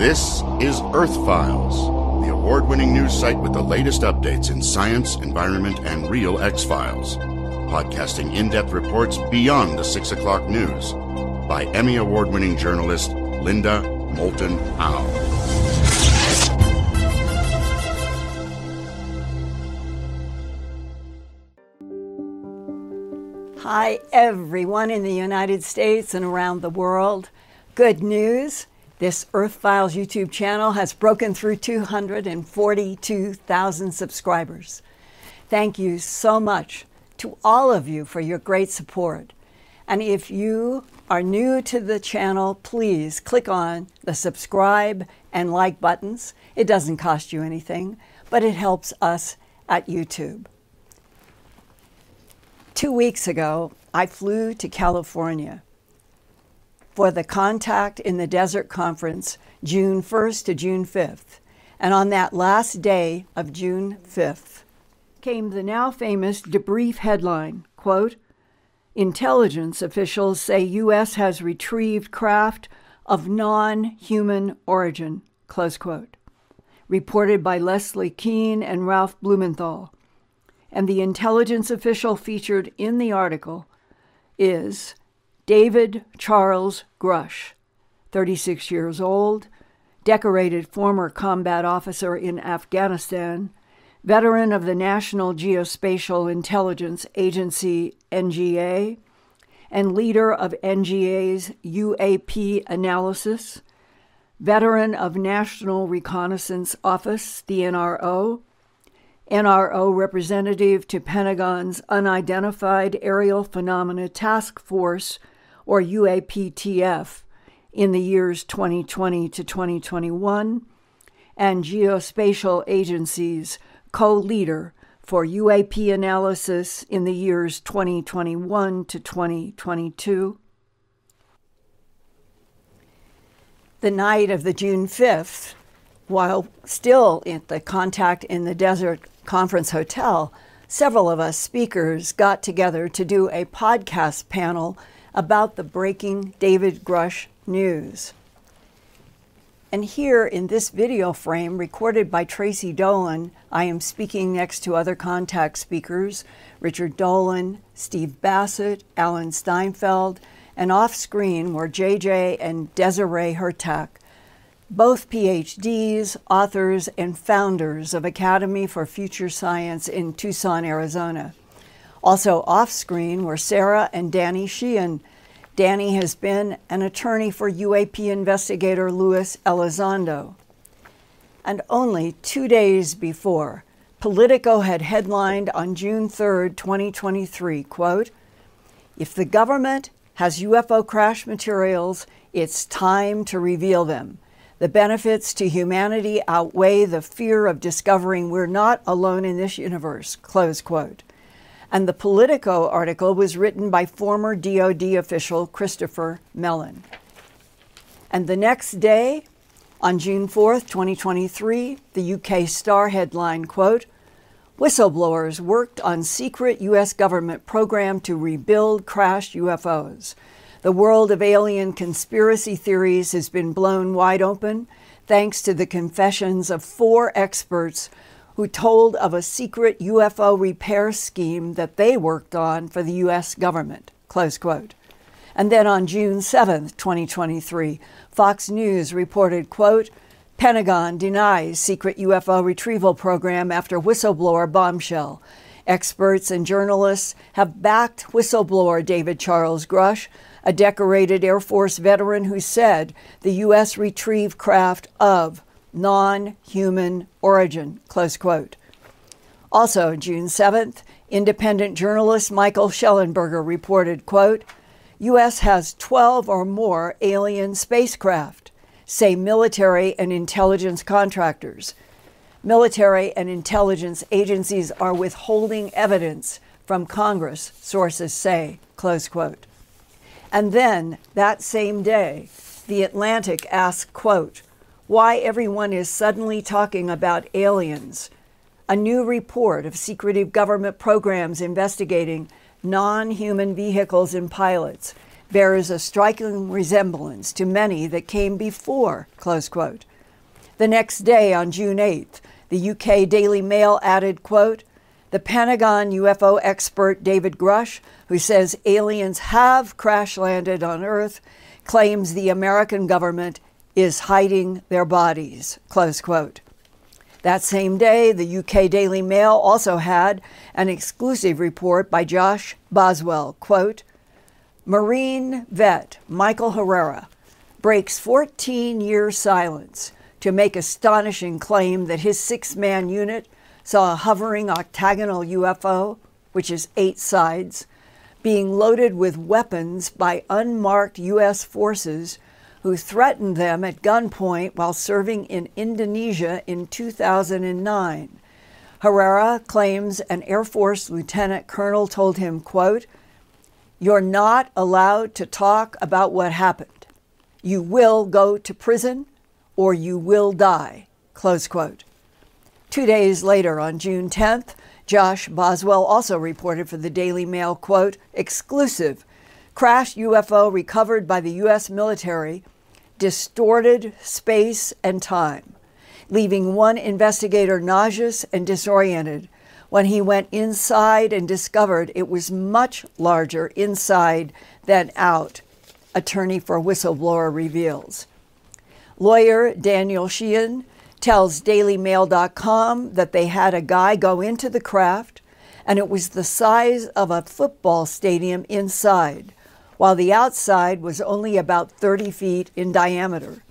This is Earth Files, the award winning news site with the latest updates in science, environment, and real X Files. Podcasting in depth reports beyond the 6 o'clock news by Emmy Award winning journalist Linda Moulton Howe. Hi, everyone in the United States and around the world. Good news this Earth Files YouTube channel has broken through 242,000 subscribers. Thank you so much to all of you for your great support. And if you are new to the channel, please click on the subscribe and like buttons. It doesn't cost you anything, but it helps us at YouTube. Two weeks ago, I flew to California for the Contact in the Desert Conference, June 1st to June 5th. And on that last day of June 5th came the now famous debrief headline quote, Intelligence officials say U.S. has retrieved craft of non human origin, close quote. Reported by Leslie Kean and Ralph Blumenthal. And the intelligence official featured in the article is David Charles Grusch, 36 years old, decorated former combat officer in Afghanistan, veteran of the National Geospatial Intelligence Agency, NGA, and leader of NGA's UAP analysis, veteran of National Reconnaissance Office, the NRO, NRO representative to Pentagon's Unidentified Aerial Phenomena Task Force or UAPTF, in the years 2020 to 2021, and Geospatial Agency's co leader for UAP analysis in the years 2021 to 2022. The night of the June 5th, while still at the Contact in the Desert Conference Hotel, several of us speakers got together to do a podcast panel about the breaking David Grusch news. And here in this video frame, recorded by Tracy Dolan, I am speaking next to other contact speakers Richard Dolan, Steve Bassett, Alan Steinfeld, and off screen were JJ and Desiree Hurtak, both PhDs, authors, and founders of Academy for Future Science in Tucson, Arizona. Also off screen were Sarah and Danny Sheehan. Danny has been an attorney for UAP investigator Luis Elizondo. And only two days before, Politico had headlined on June 3, 2023, quote, If the government has UFO crash materials, it's time to reveal them. The benefits to humanity outweigh the fear of discovering we're not alone in this universe, close quote and the Politico article was written by former DoD official Christopher Mellon. And the next day, on June 4th, 2023, the UK Star headline quote, Whistleblowers worked on secret U.S. government program to rebuild crashed UFOs. The world of alien conspiracy theories has been blown wide open thanks to the confessions of four experts who told of a secret UFO repair scheme that they worked on for the U.S. government. Close quote. And then on June 7, 2023, Fox News reported, quote, Pentagon denies secret UFO retrieval program after whistleblower bombshell. Experts and journalists have backed whistleblower David Charles Grusch, a decorated Air Force veteran who said the U.S. retrieved craft of non human origin. Close quote. Also, June 7th, independent journalist Michael Shellenberger reported, quote, U.S. has 12 or more alien spacecraft, say military and intelligence contractors. Military and intelligence agencies are withholding evidence from Congress, sources say, close quote. And then, that same day, The Atlantic asked, quote, why everyone is suddenly talking about aliens. A new report of secretive government programs investigating non human vehicles and pilots bears a striking resemblance to many that came before, close quote. The next day, on June 8th, the UK Daily Mail added, quote, the Pentagon UFO expert David Grusch, who says aliens have crash landed on Earth, claims the American government is hiding their bodies. Close quote. That same day, the UK Daily Mail also had an exclusive report by Josh Boswell. Quote, Marine vet Michael Herrera breaks 14 year silence to make astonishing claim that his six man unit saw a hovering octagonal UFO, which is eight sides, being loaded with weapons by unmarked U.S. forces who threatened them at gunpoint while serving in Indonesia in 2009. Herrera claims an Air Force lieutenant colonel told him, quote, You're not allowed to talk about what happened. You will go to prison or you will die. Close quote. Two days later, on June 10th, Josh Boswell also reported for the Daily Mail, quote, exclusive, crashed UFO recovered by the U.S. military distorted space and time, leaving one investigator nauseous and disoriented when he went inside and discovered it was much larger inside than out, attorney for whistleblower reveals. Lawyer Daniel Sheehan tells DailyMail.com that they had a guy go into the craft and it was the size of a football stadium inside, while the outside was only about 30 feet in diameter.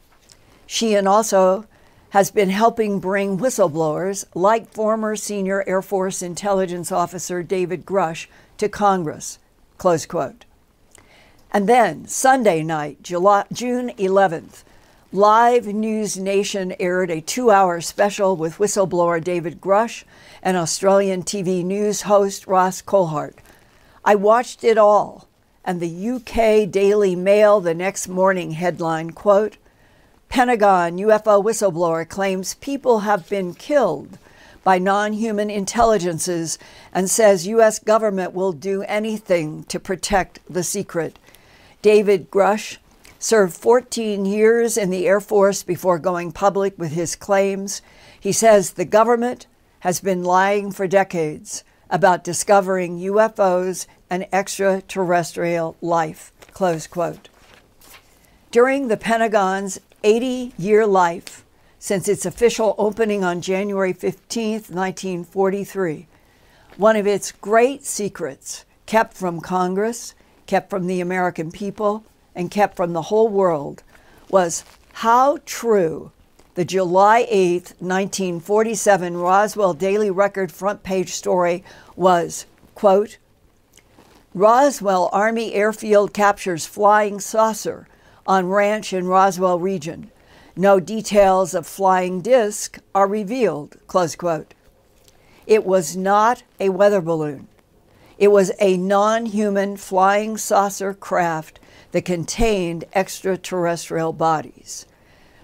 Sheehan also has been helping bring whistleblowers like former senior Air Force intelligence officer David Grusch to Congress. Close quote. And then Sunday night, July, June 11th, Live News Nation aired a two hour special with whistleblower David Grusch and Australian TV news host Ross Coulthart. I watched it all, and the UK Daily Mail the next morning headline quote, Pentagon UFO whistleblower claims people have been killed by non human intelligences and says U.S. government will do anything to protect the secret. David Grusch served 14 years in the Air Force before going public with his claims. He says the government has been lying for decades about discovering UFOs and extraterrestrial life. Close quote. During the Pentagon's 80 year life, since its official opening on January 15, 1943, one of its great secrets, kept from Congress, kept from the American people, and kept from the whole world was how true the July 8, 1947 Roswell Daily Record front page story was. Quote, Roswell Army Airfield captures flying saucer on ranch in Roswell region. No details of flying disc are revealed. Close quote. It was not a weather balloon. It was a non human flying saucer craft that contained extraterrestrial bodies.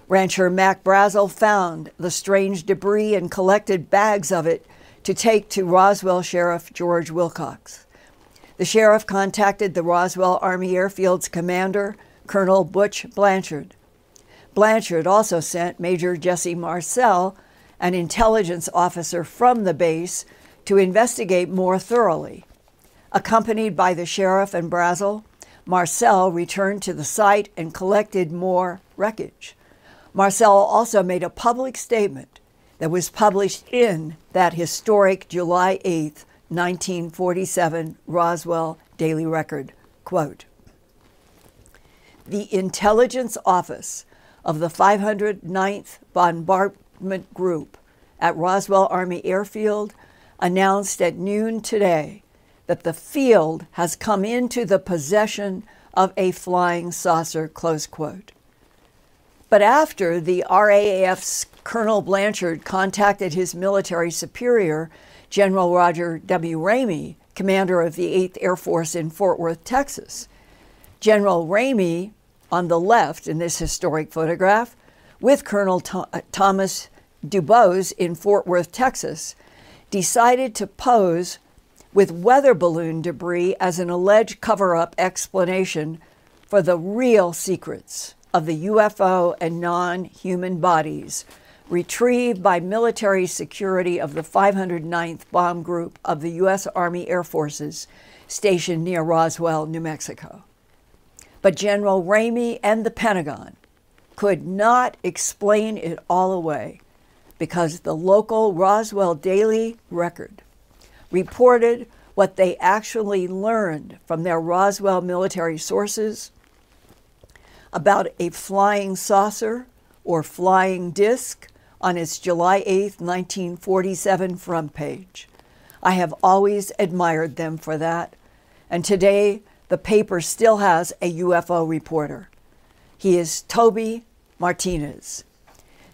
Rancher Mac Brazel found the strange debris and collected bags of it to take to Roswell Sheriff George Wilcox. The sheriff contacted the Roswell Army Airfield's commander, Colonel Butch Blanchard. Blanchard also sent Major Jesse Marcel, an intelligence officer from the base, to investigate more thoroughly. Accompanied by the sheriff and Brazel, Marcel returned to the site and collected more wreckage. Marcel also made a public statement that was published in that historic July 8, 1947 Roswell Daily Record. Quote The intelligence office of the 509th Bombardment Group at Roswell Army Airfield announced at noon today that the field has come into the possession of a flying saucer, close quote. But after the RAAF's Colonel Blanchard contacted his military superior, General Roger W. Ramey, commander of the 8th Air Force in Fort Worth, Texas, General Ramey, on the left in this historic photograph, with Colonel uh, Thomas Dubose in Fort Worth, Texas, decided to pose with weather balloon debris as an alleged cover up explanation for the real secrets of the UFO and non human bodies retrieved by military security of the 509th Bomb Group of the U.S. Army Air Forces stationed near Roswell, New Mexico. But General Ramey and the Pentagon could not explain it all away because the local Roswell Daily Record reported what they actually learned from their Roswell military sources about a flying saucer or flying disc on its July 8, 1947 front page. I have always admired them for that, and today the paper still has a UFO reporter. He is Toby Martinez.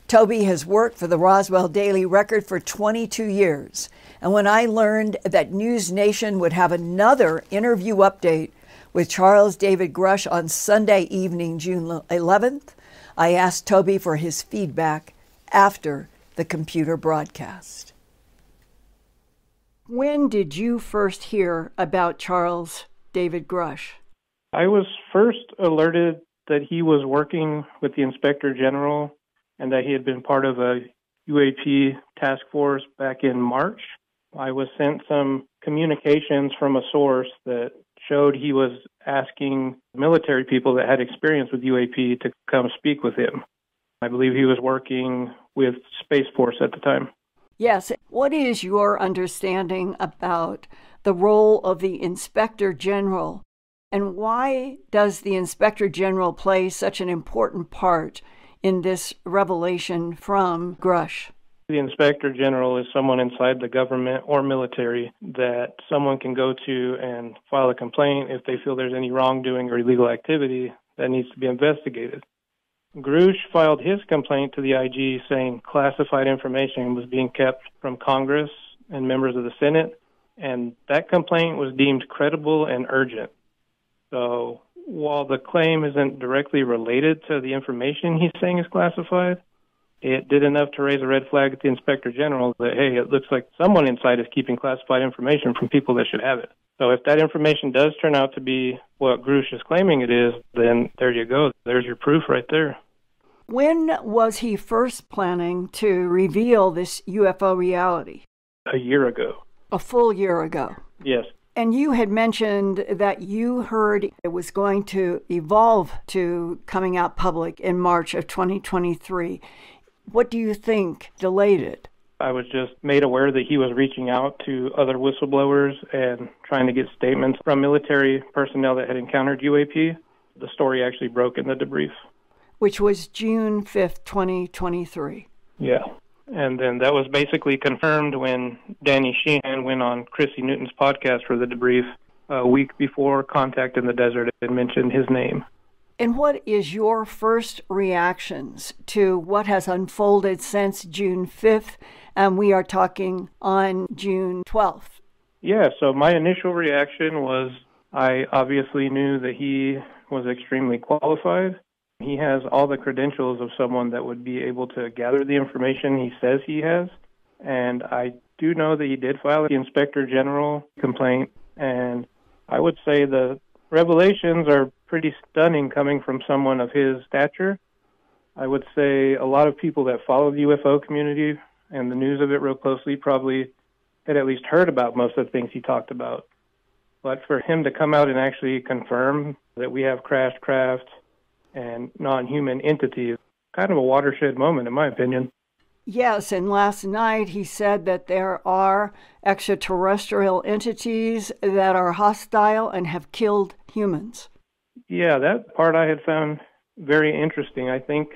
Toby has worked for the Roswell Daily Record for 22 years. And when I learned that News Nation would have another interview update with Charles David Grusch on Sunday evening, June 11th, I asked Toby for his feedback after the computer broadcast. When did you first hear about Charles David Grusch? I was first alerted that he was working with the Inspector General and that he had been part of a UAP task force back in March. I was sent some communications from a source that showed he was asking military people that had experience with UAP to come speak with him. I believe he was working with Space Force at the time. Yes. What is your understanding about the role of the Inspector General and why does the Inspector General play such an important part in this revelation from Grusch? The Inspector General is someone inside the government or military that someone can go to and file a complaint if they feel there's any wrongdoing or illegal activity that needs to be investigated. Grusch filed his complaint to the IG saying classified information was being kept from Congress and members of the Senate, and that complaint was deemed credible and urgent. So while the claim isn't directly related to the information he's saying is classified, it did enough to raise a red flag at the inspector general that hey, it looks like someone inside is keeping classified information from people that should have it. So if that information does turn out to be what Grusch is claiming it is, then there you go. There's your proof right there. When was he first planning to reveal this UFO reality? A year ago. A full year ago. Yes. And you had mentioned that you heard it was going to evolve to coming out public in March of 2023. What do you think delayed it? I was just made aware that he was reaching out to other whistleblowers and trying to get statements from military personnel that had encountered UAP. The story actually broke in the debrief. Which was June 5th, 2023. Yeah. And then that was basically confirmed when Danny Sheehan went on Chrissy Newton's podcast for the debrief a week before Contact in the Desert and mentioned his name. And what is your first reactions to what has unfolded since June 5th? And we are talking on June 12th. Yeah, so my initial reaction was I obviously knew that he was extremely qualified he has all the credentials of someone that would be able to gather the information he says he has. And I do know that he did file the Inspector General complaint. And I would say the revelations are pretty stunning coming from someone of his stature. I would say a lot of people that follow the UFO community and the news of it real closely probably had at least heard about most of the things he talked about. But for him to come out and actually confirm that we have crashed craft and non human entities. Kind of a watershed moment, in my opinion. Yes, and last night he said that there are extraterrestrial entities that are hostile and have killed humans. Yeah, that part I had found very interesting. I think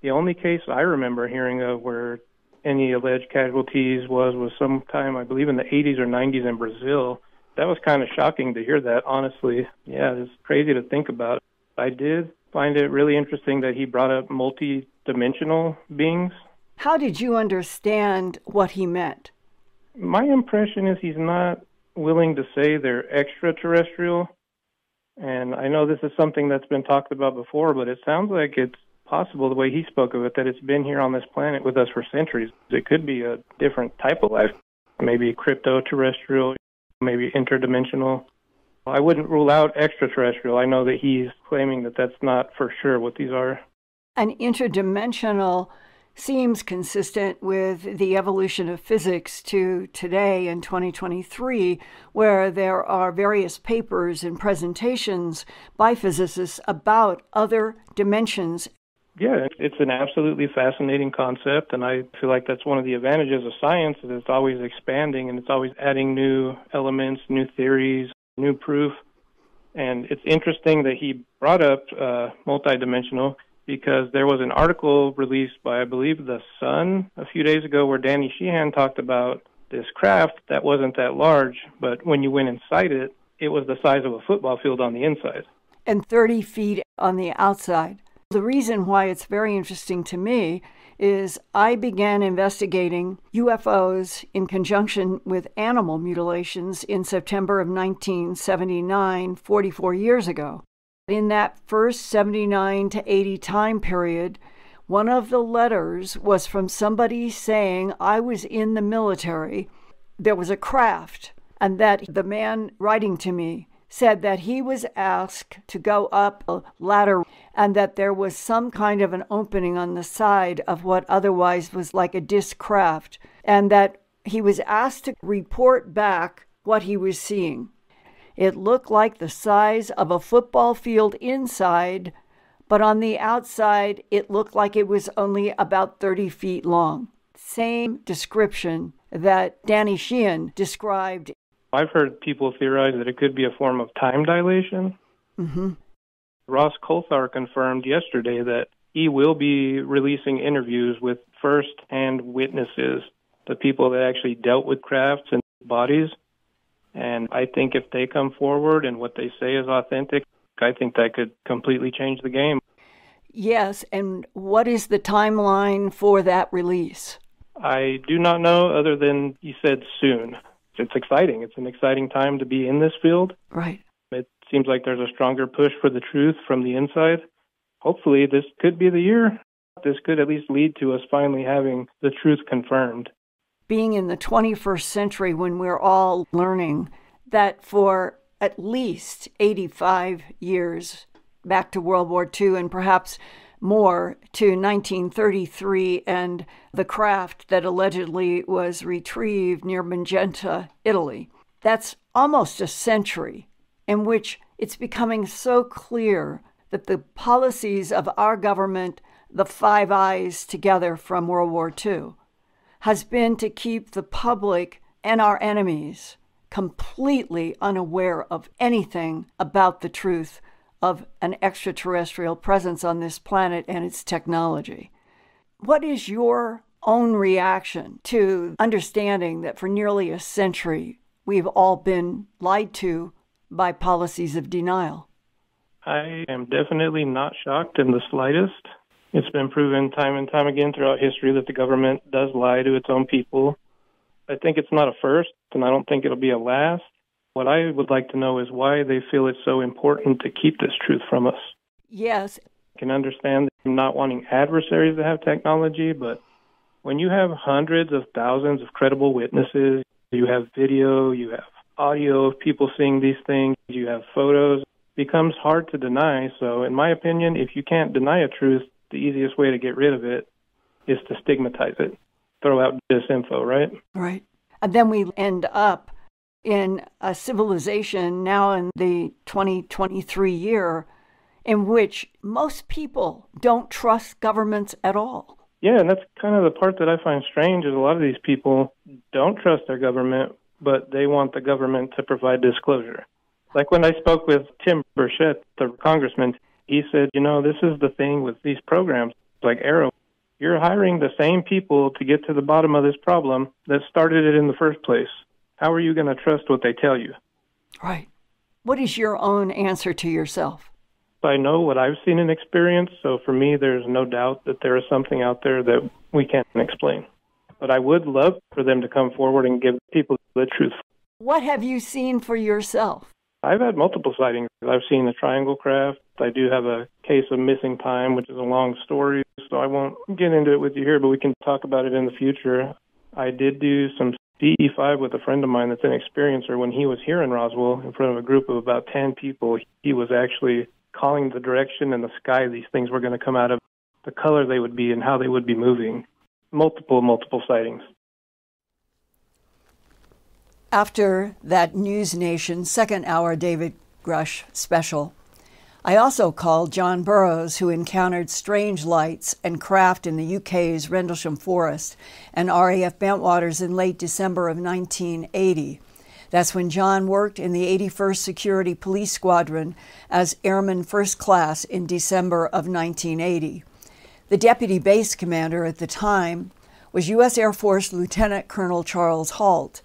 the only case I remember hearing of where any alleged casualties was was sometime I believe in the 80s or 90s in Brazil. That was kind of shocking to hear that, honestly. Yeah, it's crazy to think about. I did find it really interesting that he brought up multi-dimensional beings. How did you understand what he meant? My impression is he's not willing to say they're extraterrestrial. And I know this is something that's been talked about before, but it sounds like it's possible the way he spoke of it that it's been here on this planet with us for centuries. It could be a different type of life, maybe crypto terrestrial, maybe interdimensional. I wouldn't rule out extraterrestrial. I know that he's claiming that that's not for sure what these are. An interdimensional seems consistent with the evolution of physics to today in 2023, where there are various papers and presentations by physicists about other dimensions. Yeah, it's an absolutely fascinating concept, and I feel like that's one of the advantages of science is it's always expanding and it's always adding new elements, new theories, new proof. And it's interesting that he brought up uh, multidimensional because there was an article released by, I believe, The Sun a few days ago where Danny Sheehan talked about this craft that wasn't that large, but when you went inside it, it was the size of a football field on the inside. And 30 feet on the outside. The reason why it's very interesting to me is I began investigating UFOs in conjunction with animal mutilations in September of 1979, 44 years ago. In that first 79 to 80 time period, one of the letters was from somebody saying, I was in the military. There was a craft, and that the man writing to me said that he was asked to go up a ladder and that there was some kind of an opening on the side of what otherwise was like a disc craft, and that he was asked to report back what he was seeing. It looked like the size of a football field inside, but on the outside, it looked like it was only about 30 feet long. Same description that Danny Sheehan described. I've heard people theorize that it could be a form of time dilation. Mm-hmm. Ross Coulthart confirmed yesterday that he will be releasing interviews with first hand witnesses, the people that actually dealt with crafts and bodies. And I think if they come forward and what they say is authentic, I think that could completely change the game. Yes, and what is the timeline for that release? I do not know, other than you said soon. It's exciting. It's an exciting time to be in this field. Right. It seems like there's a stronger push for the truth from the inside. Hopefully, this could be the year. This could at least lead to us finally having the truth confirmed being in the 21st century when we're all learning that for at least 85 years back to World War II and perhaps more to 1933 and the craft that allegedly was retrieved near Magenta, Italy. That's almost a century in which it's becoming so clear that the policies of our government, the Five Eyes together from World War II, has been to keep the public and our enemies completely unaware of anything about the truth of an extraterrestrial presence on this planet and its technology. What is your own reaction to understanding that for nearly a century we've all been lied to by policies of denial? I am definitely not shocked in the slightest. It's been proven time and time again throughout history that the government does lie to its own people. I think it's not a first, and I don't think it'll be a last. What I would like to know is why they feel it's so important to keep this truth from us. Yes. I can understand not wanting adversaries to have technology, but when you have hundreds of thousands of credible witnesses, you have video, you have audio of people seeing these things, you have photos, it becomes hard to deny. So, in my opinion, if you can't deny a truth, the easiest way to get rid of it is to stigmatize it, throw out disinfo, right? Right. And then we end up in a civilization now in the 2023 year in which most people don't trust governments at all. Yeah, and that's kind of the part that I find strange is a lot of these people don't trust their government, but they want the government to provide disclosure. Like when I spoke with Tim Burchett, the congressman, he said, you know, this is the thing with these programs like AARO. You're hiring the same people to get to the bottom of this problem that started it in the first place. How are you going to trust what they tell you? Right. What is your own answer to yourself? I know what I've seen and experienced, so for me, there's no doubt that there is something out there that we can't explain. But I would love for them to come forward and give people the truth. What have you seen for yourself? I've had multiple sightings. I've seen the triangle craft. I do have a case of missing time, which is a long story, so I won't get into it with you here, but we can talk about it in the future. I did do some CE5 with a friend of mine that's an experiencer. When he was here in Roswell, in front of a group of about 10 people, he was actually calling the direction in the sky these things were going to come out of. the color they would be and how they would be moving. Multiple, multiple sightings. After that News Nation second hour David Grusch special, I also called John Burroughs, who encountered strange lights and craft in the UK's Rendlesham Forest and RAF Bentwaters in late December of 1980. That's when John worked in the 81st Security Police Squadron as Airman First Class in December of 1980. The deputy base commander at the time was U.S. Air Force Lieutenant Colonel Charles Halt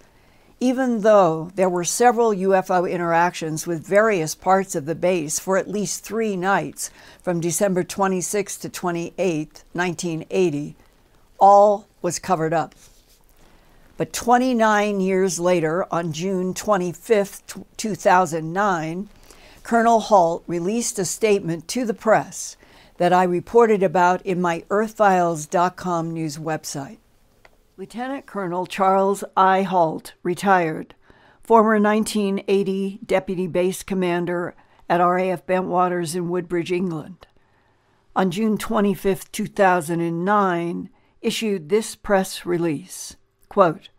even though there were several UFO interactions with various parts of the base for at least three nights from December 26 to 28, 1980, all was covered up. But 29 years later, on June 25, 2009, Colonel Halt released a statement to the press that I reported about in my EarthFiles.com news website. Lieutenant Colonel Charles I. Halt, retired, former 1980 Deputy Base Commander at RAF Bentwaters in Woodbridge, England. On June 25, 2009, issued this press release quote,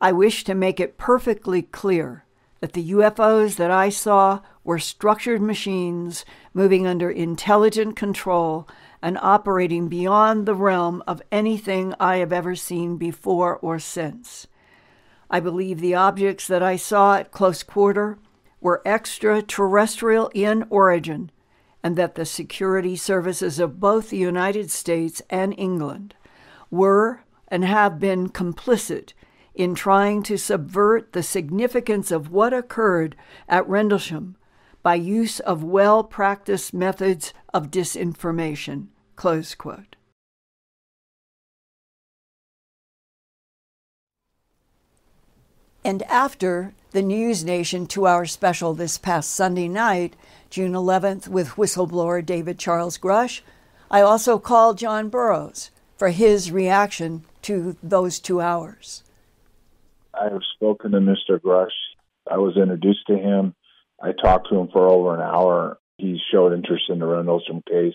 I wish to make it perfectly clear that the UFOs that I saw were structured machines moving under intelligent control and operating beyond the realm of anything I have ever seen before or since. I believe the objects that I saw at close quarter were extraterrestrial in origin, and that the security services of both the United States and England were and have been complicit in trying to subvert the significance of what occurred at Rendlesham by use of well practiced methods of disinformation. Close quote. And after the News Nation two hour special this past Sunday night, June 11th, with whistleblower David Charles Grusch, I also called John Burroughs for his reaction to those two hours. I have spoken to Mr. Grusch. I was introduced to him I talked to him for over an hour. He showed interest in the Rendlesham case,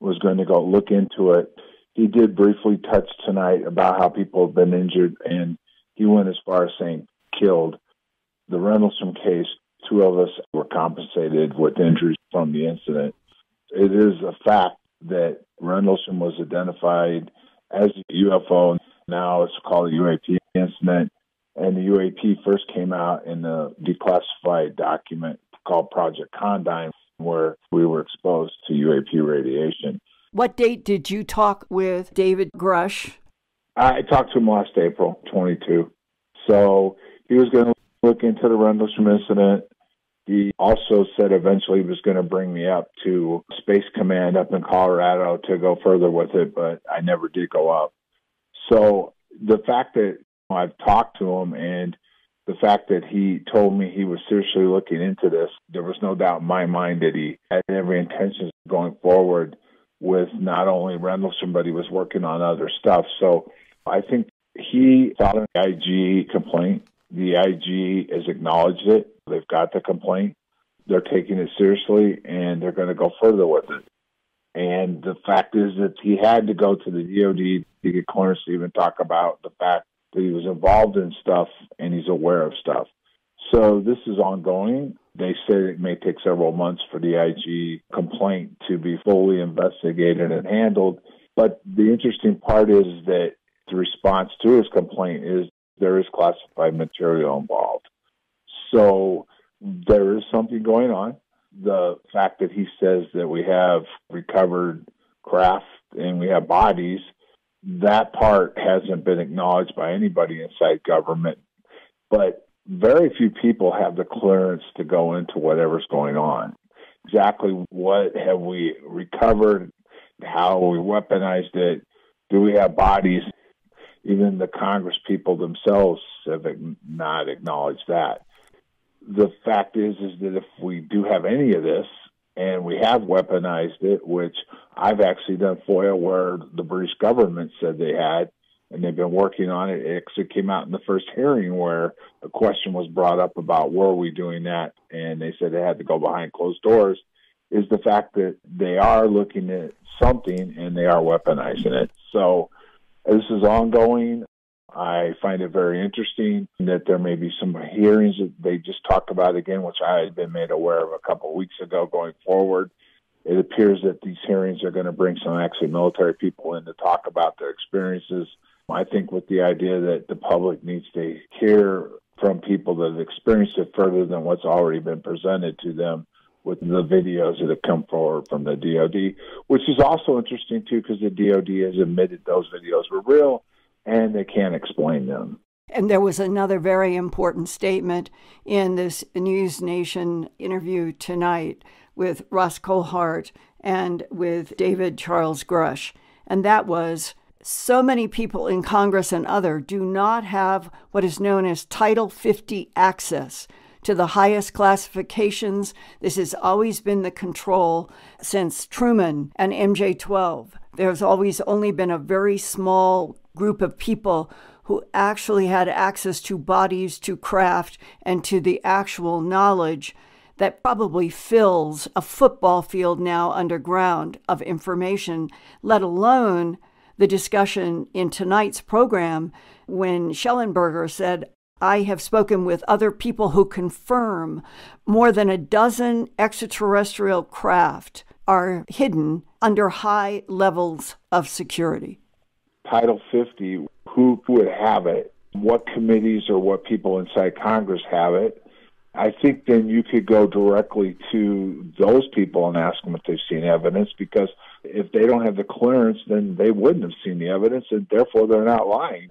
was going to go look into it. He did briefly touch tonight about how people have been injured, and he went as far as saying killed. The Rendlesham case, two of us were compensated with injuries from the incident. It is a fact that Rendlesham was identified as a UFO. Now it's called a UAP incident and the UAP first came out in a declassified document called Project Condign, where we were exposed to UAP radiation. What date did you talk with David Grusch? I talked to him last April 22. So he was going to look into the Rendlesham incident. He also said eventually he was going to bring me up to Space Command up in Colorado to go further with it, but I never did go up. So the fact that I've talked to him, and the fact that he told me he was seriously looking into this, there was no doubt in my mind that he had every intention of going forward with not only Rendlesham, but he was working on other stuff. So I think he filed an IG complaint. The IG has acknowledged it. They've got the complaint. They're taking it seriously, and they're going to go further with it. And the fact is that he had to go to the DOD to get clearance to even talk about the fact he was involved in stuff and he's aware of stuff. So this is ongoing. They say it may take several months for the IG complaint to be fully investigated and handled. But the interesting part is that the response to his complaint is there is classified material involved. So there is something going on. The fact that he says that we have recovered craft and we have bodies that part hasn't been acknowledged by anybody inside government. But very few people have the clearance to go into whatever's going on. Exactly what have we recovered? How we weaponized it? Do we have bodies? Even the Congress people themselves have not acknowledged that. The fact is, is that if we do have any of this, and we have weaponized it, which I've actually done FOIA where the British government said they had, and they've been working on it. It came out in the first hearing where a question was brought up about were we doing that, and they said they had to go behind closed doors. is the fact that they are looking at something and they are weaponizing it. So this is ongoing. I find it very interesting that there may be some hearings that they just talked about again, which I had been made aware of a couple of weeks ago going forward. It appears that these hearings are going to bring some actually military people in to talk about their experiences. I think with the idea that the public needs to hear from people that have experienced it further than what's already been presented to them with the videos that have come forward from the DoD, which is also interesting too because the DoD has admitted those videos were real and they can't explain them. And there was another very important statement in this News Nation interview tonight with Ross Coulthart and with David Charles Grusch. And that was so many people in Congress and other do not have what is known as Title 50 access to the highest classifications. This has always been the control since Truman and MJ 12. There's always only been a very small group of people who actually had access to bodies, to craft, and to the actual knowledge that probably fills a football field now underground of information, let alone the discussion in tonight's program when Shellenberger said, I have spoken with other people who confirm more than a dozen extraterrestrial craft are hidden under high levels of security. Title 50, who would have it? What committees or what people inside Congress have it? I think then you could go directly to those people and ask them if they've seen evidence because if they don't have the clearance, then they wouldn't have seen the evidence and therefore they're not lying.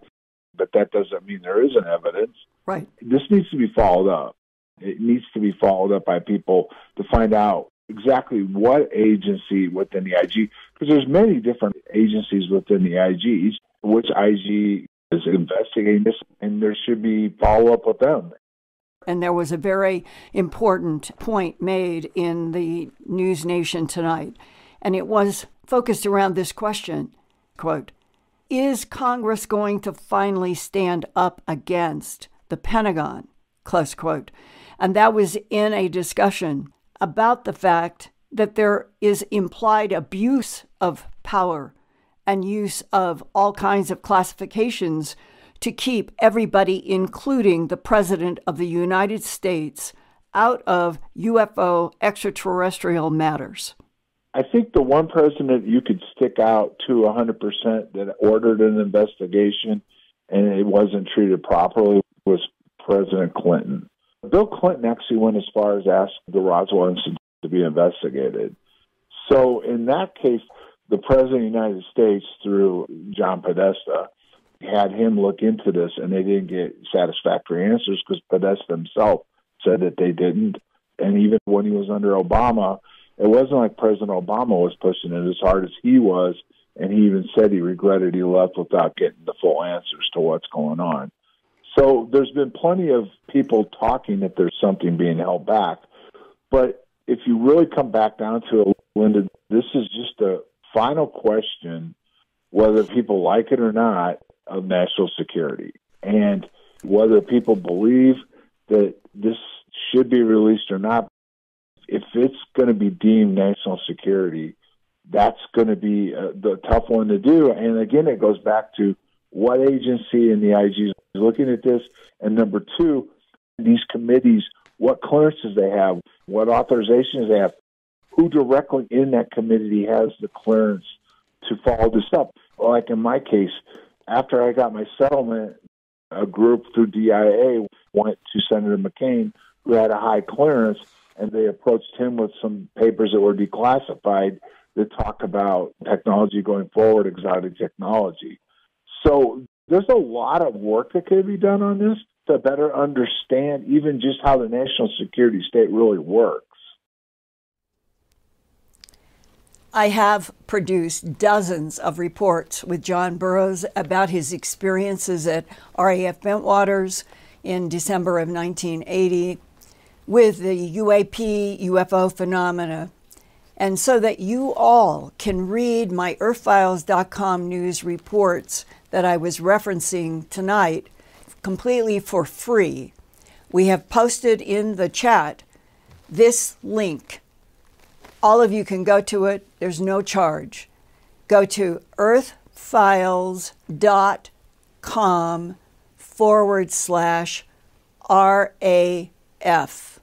But that doesn't mean there isn't evidence. Right. This needs to be followed up. It needs to be followed up by people to find out exactly what agency within the IG, because there's many different agencies within the IGs, which IG is investigating this, and there should be follow up with them. And there was a very important point made in the News Nation tonight, and it was focused around this question quote, Is Congress going to finally stand up against the Pentagon? Close quote. And that was in a discussion about the fact that there is implied abuse of power and use of all kinds of classifications to keep everybody, including the President of the United States, out of UFO extraterrestrial matters? I think the one president you could stick out to 100% that ordered an investigation and it wasn't treated properly was President Clinton. Bill Clinton actually went as far as asking the Roswell incident to be investigated. So, in that case, the President of the United States, through John Podesta, had him look into this, and they didn't get satisfactory answers because Podesta himself said that they didn't. And even when he was under Obama, it wasn't like President Obama was pushing it as hard as he was, and he even said he regretted he left without getting the full answers to what's going on. So there's been plenty of people talking that there's something being held back. But if you really come back down to it, Linda, this is just a final question, whether people like it or not, of national security. And whether people believe that this should be released or not, if it's going to be deemed national security, that's going to be uh, the tough one to do. And again, it goes back to what agency in the IG is looking at this, and number two, these committees, what clearances they have, what authorizations they have, who directly in that committee has the clearance to follow this up. Like in my case, after I got my settlement, a group through DIA went to Senator McCain, who had a high clearance, and they approached him with some papers that were declassified that talk about technology going forward, exotic technology. So there's a lot of work that could be done on this to better understand even just how the national security state really works. I have produced dozens of reports with John Burroughs about his experiences at RAF Bentwaters in December of 1980 with the UAP UFO phenomena. And so that you all can read my earthfiles.com news reports that I was referencing tonight completely for free, we have posted in the chat this link all of you can go to it, there's no charge. Go to earthfiles.com forward slash RAF.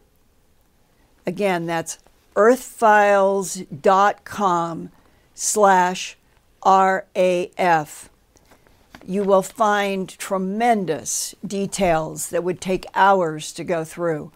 Again, that's earthfiles.com slash RAF. You will find tremendous details that would take hours to go through.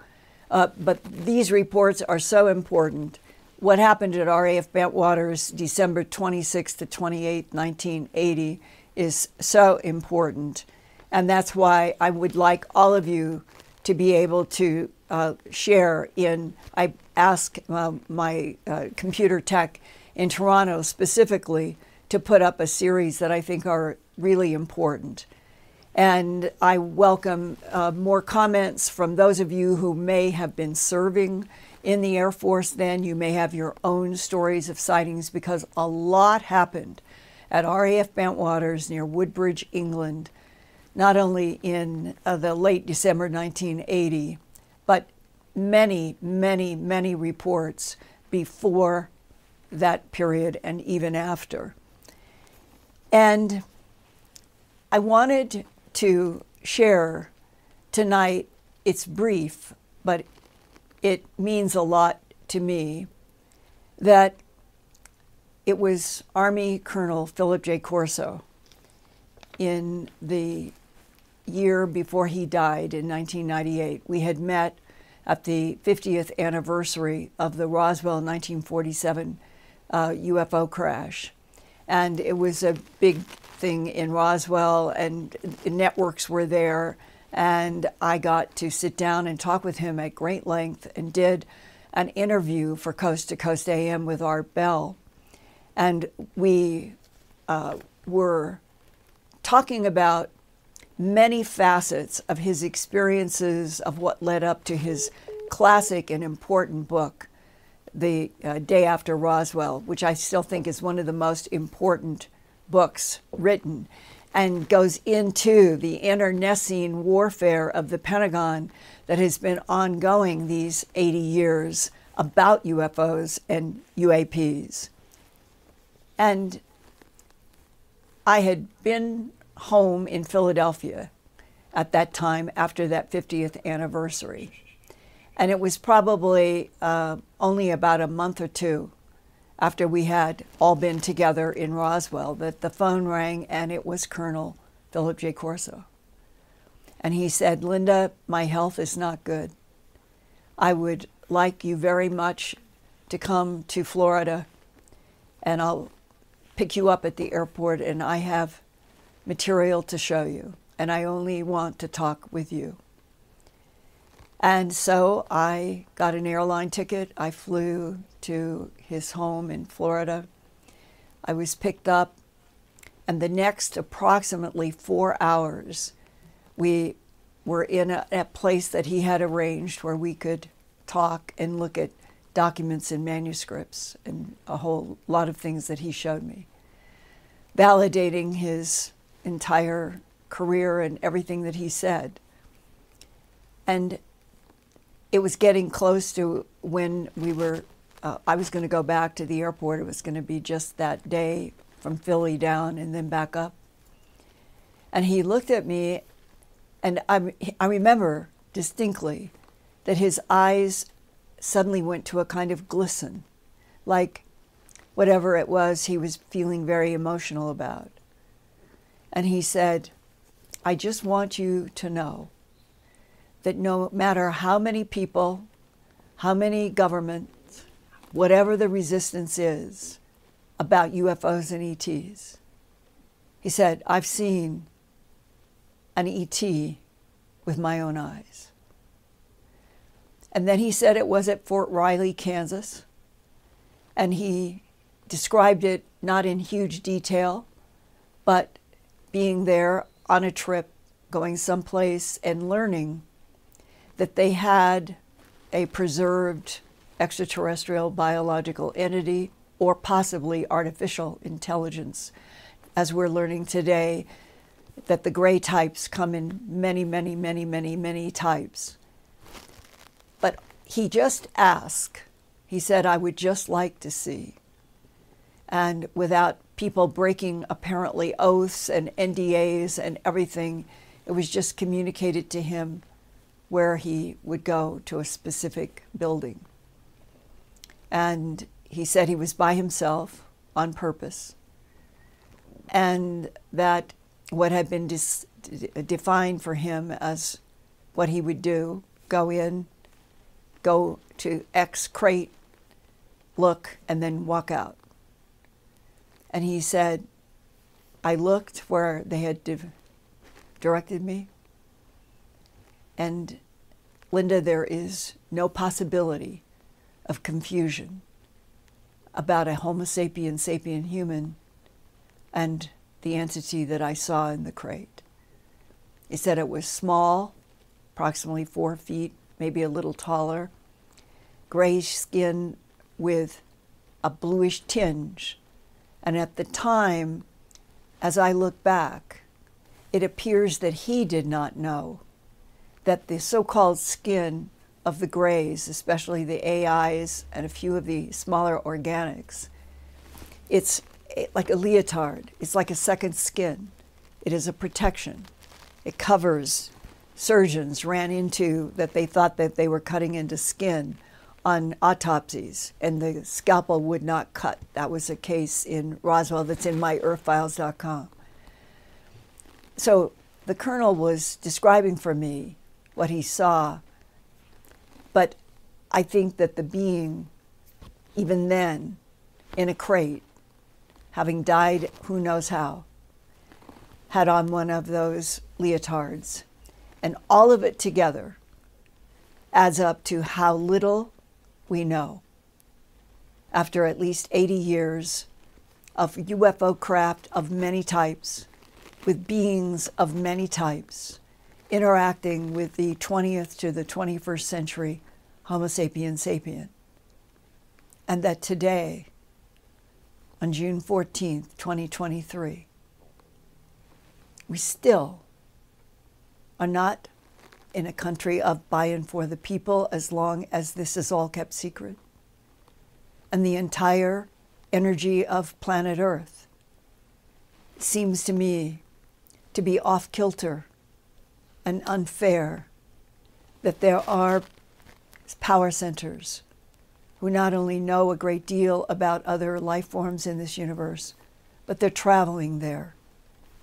Uh, but these reports are so important. What happened at RAF Bentwaters December 26 to 28, 1980 is so important. And that's why I would like all of you to be able to uh, share in. I ask uh, my uh, computer tech in Toronto specifically to put up a series that I think are really important. And I welcome uh, more comments from those of you who may have been serving in the Air Force then. You may have your own stories of sightings because a lot happened at RAF Bentwaters near Woodbridge, England, not only in uh, the late December 1980, but many, many, many reports before that period and even after. And I wanted to share tonight, it's brief, but it means a lot to me that it was Army Colonel Philip J. Corso in the year before he died in 1998. We had met at the 50th anniversary of the Roswell 1947 uh, UFO crash. And it was a big thing in Roswell, and networks were there. And I got to sit down and talk with him at great length and did an interview for Coast to Coast AM with Art Bell. And we uh, were talking about many facets of his experiences of what led up to his classic and important book, The uh, Day After Roswell, which I still think is one of the most important books written and goes into the internecine warfare of the Pentagon that has been ongoing these 80 years about UFOs and UAPs. And I had been home in Philadelphia at that time after that 50th anniversary. And it was probably uh, only about a month or two after we had all been together in Roswell that the phone rang and it was Colonel Philip J. Corso. And he said, Linda, my health is not good. I would like you very much to come to Florida and I'll pick you up at the airport and I have material to show you, and I only want to talk with you. And so I got an airline ticket. I flew to his home in Florida. I was picked up, and the next approximately four hours, we were in a, a place that he had arranged where we could talk and look at documents and manuscripts and a whole lot of things that he showed me, validating his entire career and everything that he said. And it was getting close to when we were, uh, I was going to go back to the airport. It was going to be just that day from Philly down and then back up. And he looked at me, and I, I remember distinctly that his eyes suddenly went to a kind of glisten, like whatever it was he was feeling very emotional about. And he said, I just want you to know that no matter how many people, how many governments, whatever the resistance is about UFOs and ETs, he said, I've seen an ET with my own eyes. And then he said it was at Fort Riley, Kansas. And he described it not in huge detail, but being there on a trip, going someplace and learning that they had a preserved extraterrestrial biological entity or possibly artificial intelligence, as we're learning today that the gray types come in many, many, many, many, many types. But he just asked He said, I would just like to see. And without people breaking apparently oaths and NDAs and everything, it was just communicated to him where he would go to a specific building. And he said he was by himself on purpose, and that what had been dis- defined for him as what he would do go in, go to X crate, look, and then walk out. And he said, I looked where they had di- directed me, and Linda, there is no possibility of confusion about a Homo sapien sapien human and the entity that I saw in the crate. He said it was small, approximately four feet, maybe a little taller, grayish skin with a bluish tinge. And at the time, as I look back, it appears that he did not know that the so called skin of the grays, especially the AIs and a few of the smaller organics, it's eh, like a leotard. It's like a second skin. It is a protection. It covers. Surgeons ran into that they thought that they were cutting into skin on autopsies, and the scalpel would not cut. That was a case in Roswell that's in myearthfiles.com. So the colonel was describing for me what he saw but I think that the being, even then, in a crate, having died who knows how, had on one of those leotards. And all of it together adds up to how little we know after at least 80 years of UFO craft of many types, with beings of many types, interacting with the 20th to the 21st century Homo sapiens sapien. And that today, on June 14th, 2023, we still are not in a country of by and for the people as long as this is all kept secret. And the entire energy of planet Earth seems to me to be off kilter and unfair that there are power centers who not only know a great deal about other life forms in this universe, but they're traveling there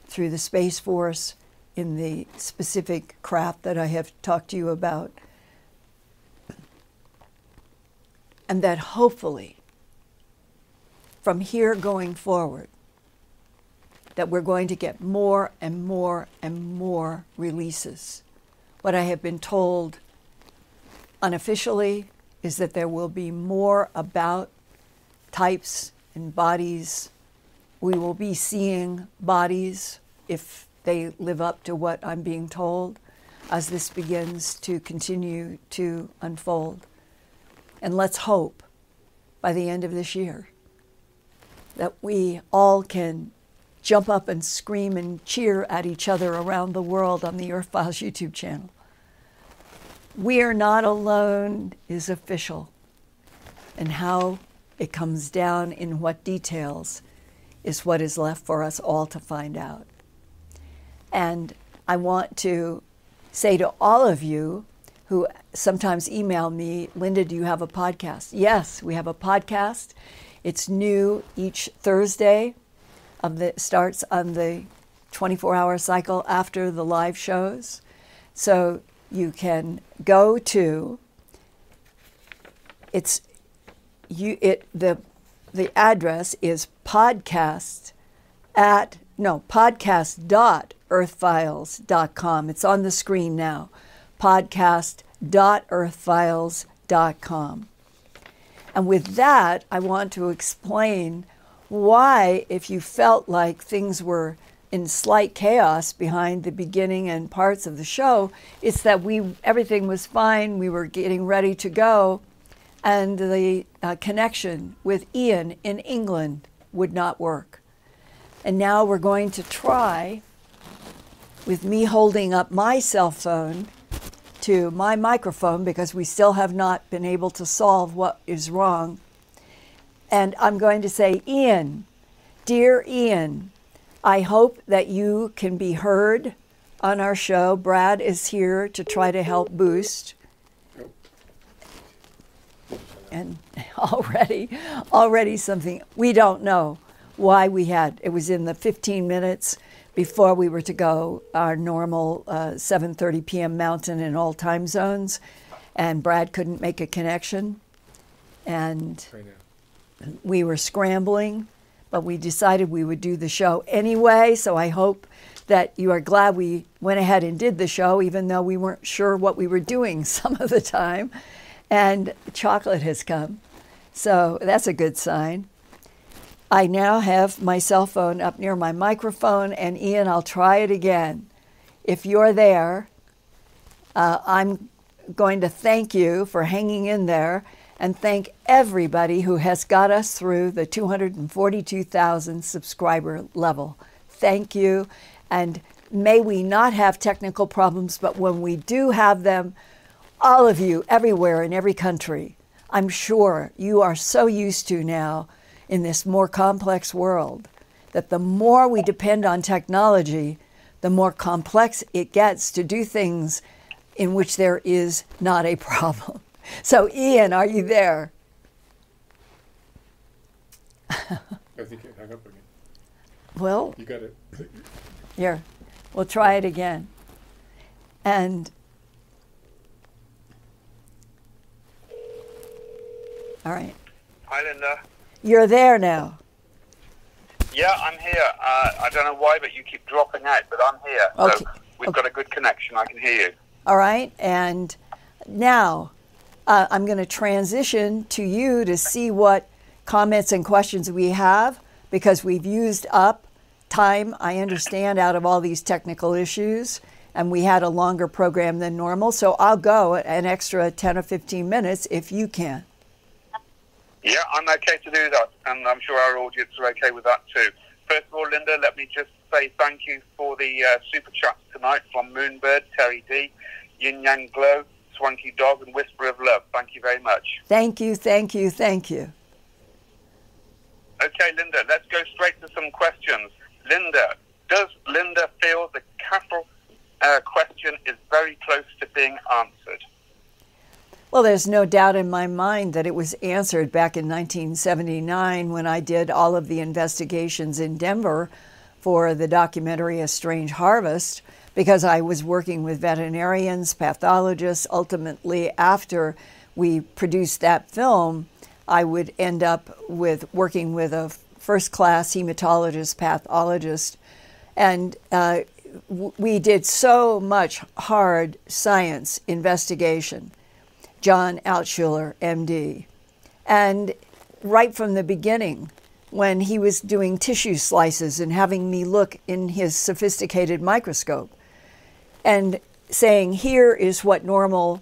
through the Space Force in the specific craft that I have talked to you about. And that hopefully, from here going forward, that we're going to get more and more and more releases. What I have been told unofficially is that there will be more about types and bodies. We will be seeing bodies if they live up to what I'm being told as this begins to continue to unfold. And let's hope by the end of this year that we all can jump up and scream and cheer at each other around the world on the Earth Files YouTube channel. We are not alone is official, and how it comes down in what details is what is left for us all to find out. And I want to say to all of you who sometimes email me, Linda, do you have a podcast? Yes, we have a podcast. It's new each Thursday of the starts on the 24 hour cycle after the live shows. So you can go to it's you it the the address is podcast at no podcast dot it's on the screen now. podcast dot and with that i want to explain why, if you felt like things were in slight chaos behind the beginning and parts of the show, it's that we everything was fine, we were getting ready to go, and the uh, connection with Ian in England would not work. And now we're going to try, with me holding up my cell phone, to my microphone because we still have not been able to solve what is wrong. And I'm going to say, Ian, dear Ian, I hope that you can be heard on our show. Brad is here to try to help boost. And already, already something we don't know why we had. It was in the 15 minutes before we were to go our normal uh, 7:30 p.m. Mountain in all time zones, and Brad couldn't make a connection, and we were scrambling, but we decided we would do the show anyway. So I hope that you are glad we went ahead and did the show, even though we weren't sure what we were doing some of the time. And chocolate has come, so that's a good sign. I now have my cell phone up near my microphone, and Ian, I'll try it again. If you're there, uh, I'm going to thank you for hanging in there and thank everybody who has got us through the 242,000 subscriber level. Thank you, and may we not have technical problems, but when we do have them, all of you everywhere in every country, I'm sure you are so used to now in this more complex world that the more we depend on technology, the more complex it gets to do things in which there is not a problem. So, Ian, are you there? I think it hung up again. Well, You got it. here, we'll try it again. And all right, Hi, Linda. you're there now. Yeah, I'm here. Uh, I don't know why, but you keep dropping out, but I'm here. Okay. So we've got a good connection. I can hear you. All right, and now uh, I'm going to transition to you to see what comments and questions we have because we've used up time, I understand, out of all these technical issues, and we had a longer program than normal. So I'll go an extra 10 or 15 minutes if you can. Yeah, I'm okay to do that, and I'm sure our audience are okay with that too. First of all, Linda, let me just say thank you for the uh, super chats tonight from Moonbird, Terry D, Yin Yang Glow, Swanky Dog, and Whisper of Love. Thank you very much. Thank you, thank you, thank you. Okay, Linda, let's go straight to some questions. Linda, does Linda feel the cattle uh, question is very close to being answered? Well, there's no doubt in my mind that it was answered back in 1979 when I did all of the investigations in Denver for the documentary A Strange Harvest, because I was working with veterinarians, pathologists. Ultimately, after we produced that film, I would end up with working with a first class hematologist, pathologist, and uh, we did so much hard science investigation. John Altschuler, MD. And right from the beginning, when he was doing tissue slices and having me look in his sophisticated microscope and saying, here is what normal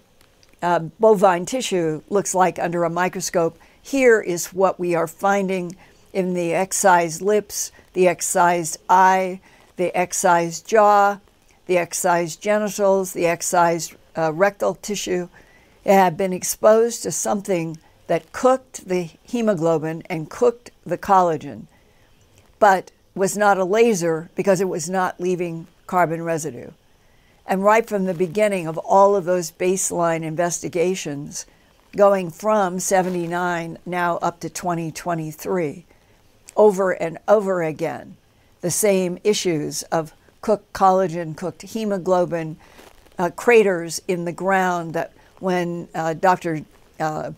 uh, bovine tissue looks like under a microscope. Here is what we are finding in the excised lips, the excised eye, the excised jaw, the excised genitals, the excised uh, rectal tissue It had been exposed to something that cooked the hemoglobin and cooked the collagen, but was not a laser because it was not leaving carbon residue. And right from the beginning of all of those baseline investigations, going from 79 now up to 2023, over and over again, the same issues of cooked collagen, cooked hemoglobin, uh, craters in the ground that when uh, Dr. Uh,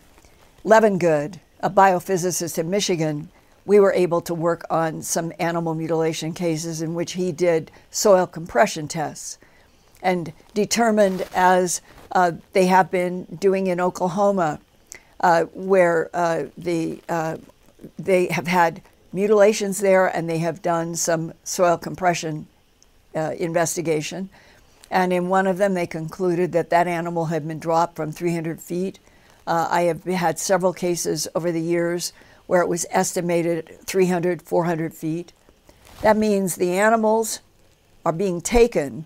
Levengood, a biophysicist in Michigan, we were able to work on some animal mutilation cases in which he did soil compression tests and determined, as uh, they have been doing in Oklahoma, uh, where uh, the, uh, they have had mutilations there and they have done some soil compression uh, investigation. And in one of them, they concluded that that animal had been dropped from 300 feet. Uh, I have had several cases over the years where it was estimated 300, 400 feet. That means the animals are being taken,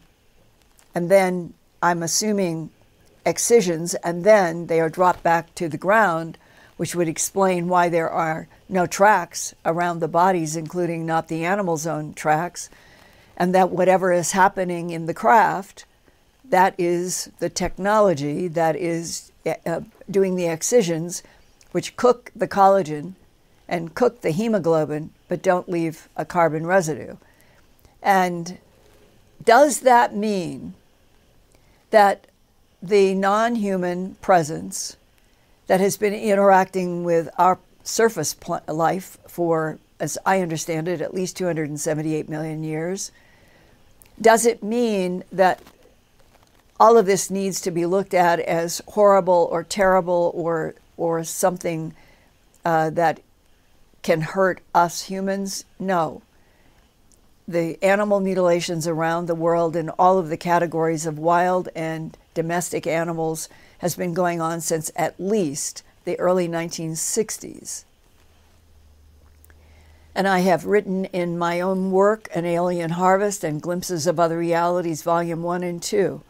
and then I'm assuming excisions and then they are dropped back to the ground, which would explain why there are no tracks around the bodies, including not the animal's own tracks, and that whatever is happening in the craft, that is the technology that is uh, doing the excisions, which cook the collagen and cook the hemoglobin, but don't leave a carbon residue. And does that mean that the non human presence that has been interacting with our surface pl- life for, as I understand it, at least 278 million years, does it mean that all of this needs to be looked at as horrible or terrible or, or something uh, that can hurt us humans? No the animal mutilations around the world in all of the categories of wild and domestic animals has been going on since at least the early 1960s. And I have written in my own work, An Alien Harvest and Glimpses of Other Realities, Volume 1 and 2,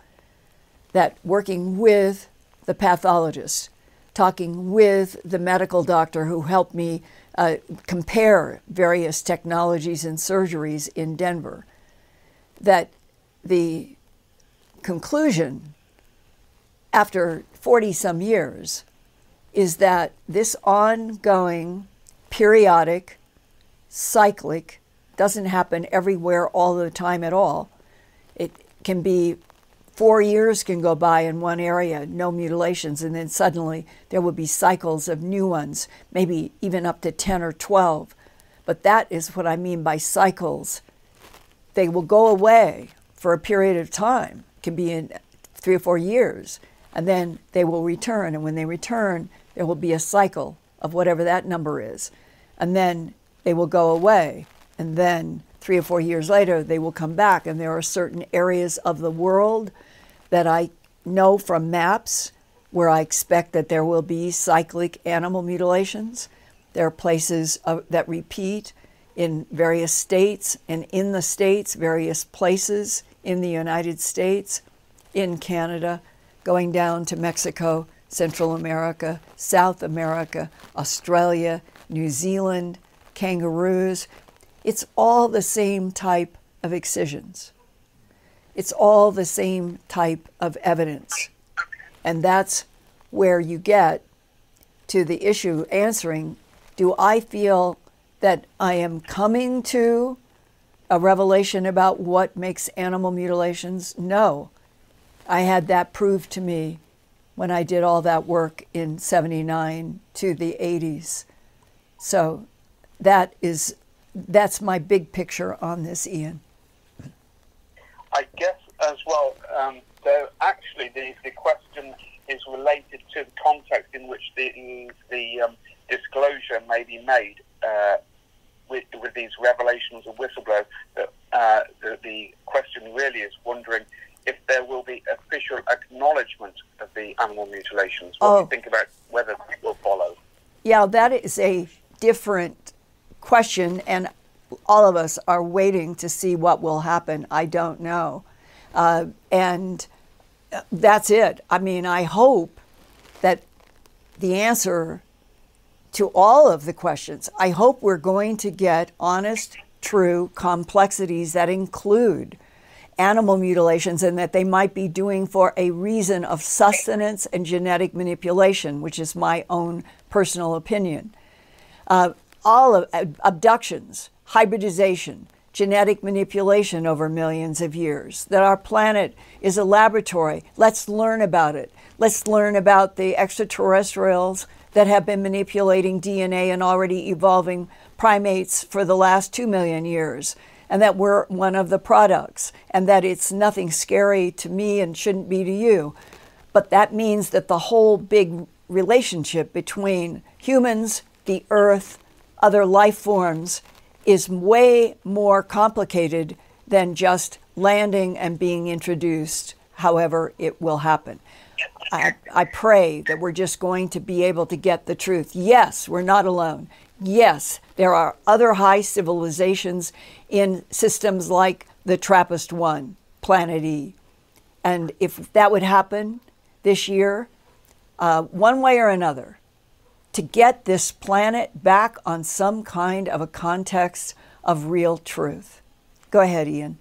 that working with the pathologist, talking with the medical doctor who helped me uh, compare various technologies and surgeries in Denver, that the conclusion after 40 some years is that this ongoing, periodic, cyclic, doesn't happen everywhere all the time at all. It can be four years can go by in one area, no mutilations, and then suddenly there will be cycles of new ones, maybe even up to 10 or 12. But that is what I mean by cycles. They will go away for a period of time, it can be in three or four years, and then they will return. And when they return, there will be a cycle of whatever that number is. And then they will go away. And then three or four years later, they will come back. And there are certain areas of the world that I know from maps where I expect that there will be cyclic animal mutilations. There are places uh, that repeat in various states and in the states, various places in the United States, in Canada, going down to Mexico, Central America, South America, Australia, New Zealand, kangaroos. It's all the same type of excisions. It's all the same type of evidence. And that's where you get to the issue answering do I feel that I am coming to a revelation about what makes animal mutilations? No. I had that proved to me when I did all that work in 79 to the 80s. So that is that's my big picture on this, Ian. I guess as well, um, though actually the, the question is related to the context in which the, the um, disclosure may be made uh, with, with these revelations of whistleblowers. That, uh, the, the question really is wondering if there will be official acknowledgement of the animal mutilations. What oh. do you oh. think about whether it will follow? Yeah, that is a different question, and all of us are waiting to see what will happen. I don't know. Uh, and that's it. I mean, I hope that the answer to all of the questions, I hope we're going to get honest, true complexities that include animal mutilations and that they might be doing for a reason of sustenance and genetic manipulation, which is my own personal opinion. Uh, all of uh, abductions, hybridization, genetic manipulation over millions of years, that our planet is a laboratory. Let's learn about it. Let's learn about the extraterrestrials that have been manipulating DNA and already evolving primates for the last two million years, and that we're one of the products, and that it's nothing scary to me and shouldn't be to you. But that means that the whole big relationship between humans, the earth, other life forms, is way more complicated than just landing and being introduced, however, it will happen. I, I, pray that we're just going to be able to get the truth. Yes, we're not alone. Yes, there are other high civilizations in systems like the TRAPPIST 1, Planet E. And if that would happen, this year, uh, one way or another, to get this planet back on some kind of a context of real truth. Go ahead, Ian.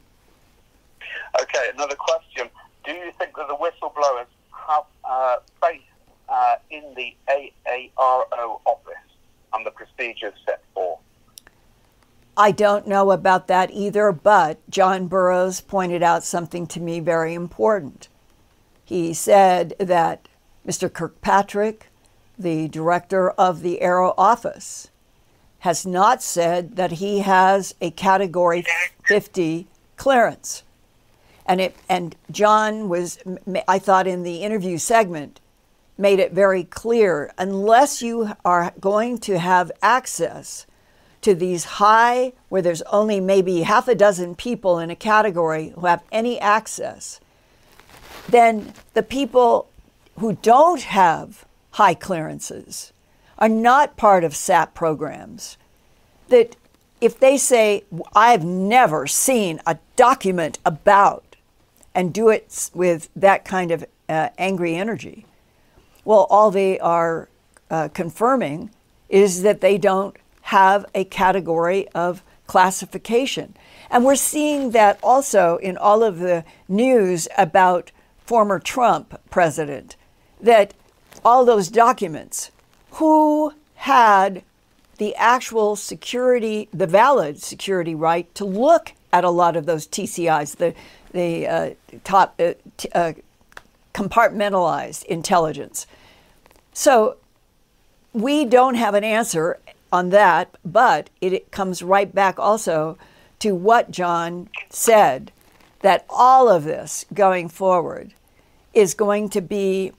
Okay, another question. Do you think that the whistleblowers have uh, faith uh, in the AARO office and the procedures set forth? I don't know about that either, but John Burroughs pointed out something to me very important. He said that Mr. Kirkpatrick, the director of the AARO office, has not said that he has a Category 50 clearance. And, it, and John was, I thought in the interview segment, made it very clear unless you are going to have access to these high, where there's only maybe half a dozen people in a category who have any access, then the people who don't have high clearances are not part of SAP programs. That if they say, I've never seen a document about, and do it with that kind of uh, angry energy, well, all they are uh, confirming is that they don't have a category of classification. And we're seeing that also in all of the news about former Trump president, that all those documents, who had the actual security, the valid security right to look at a lot of those TCIs, the, the uh, top uh, uh, compartmentalized intelligence. So we don't have an answer on that, but it comes right back also to what John said that all of this going forward is going to be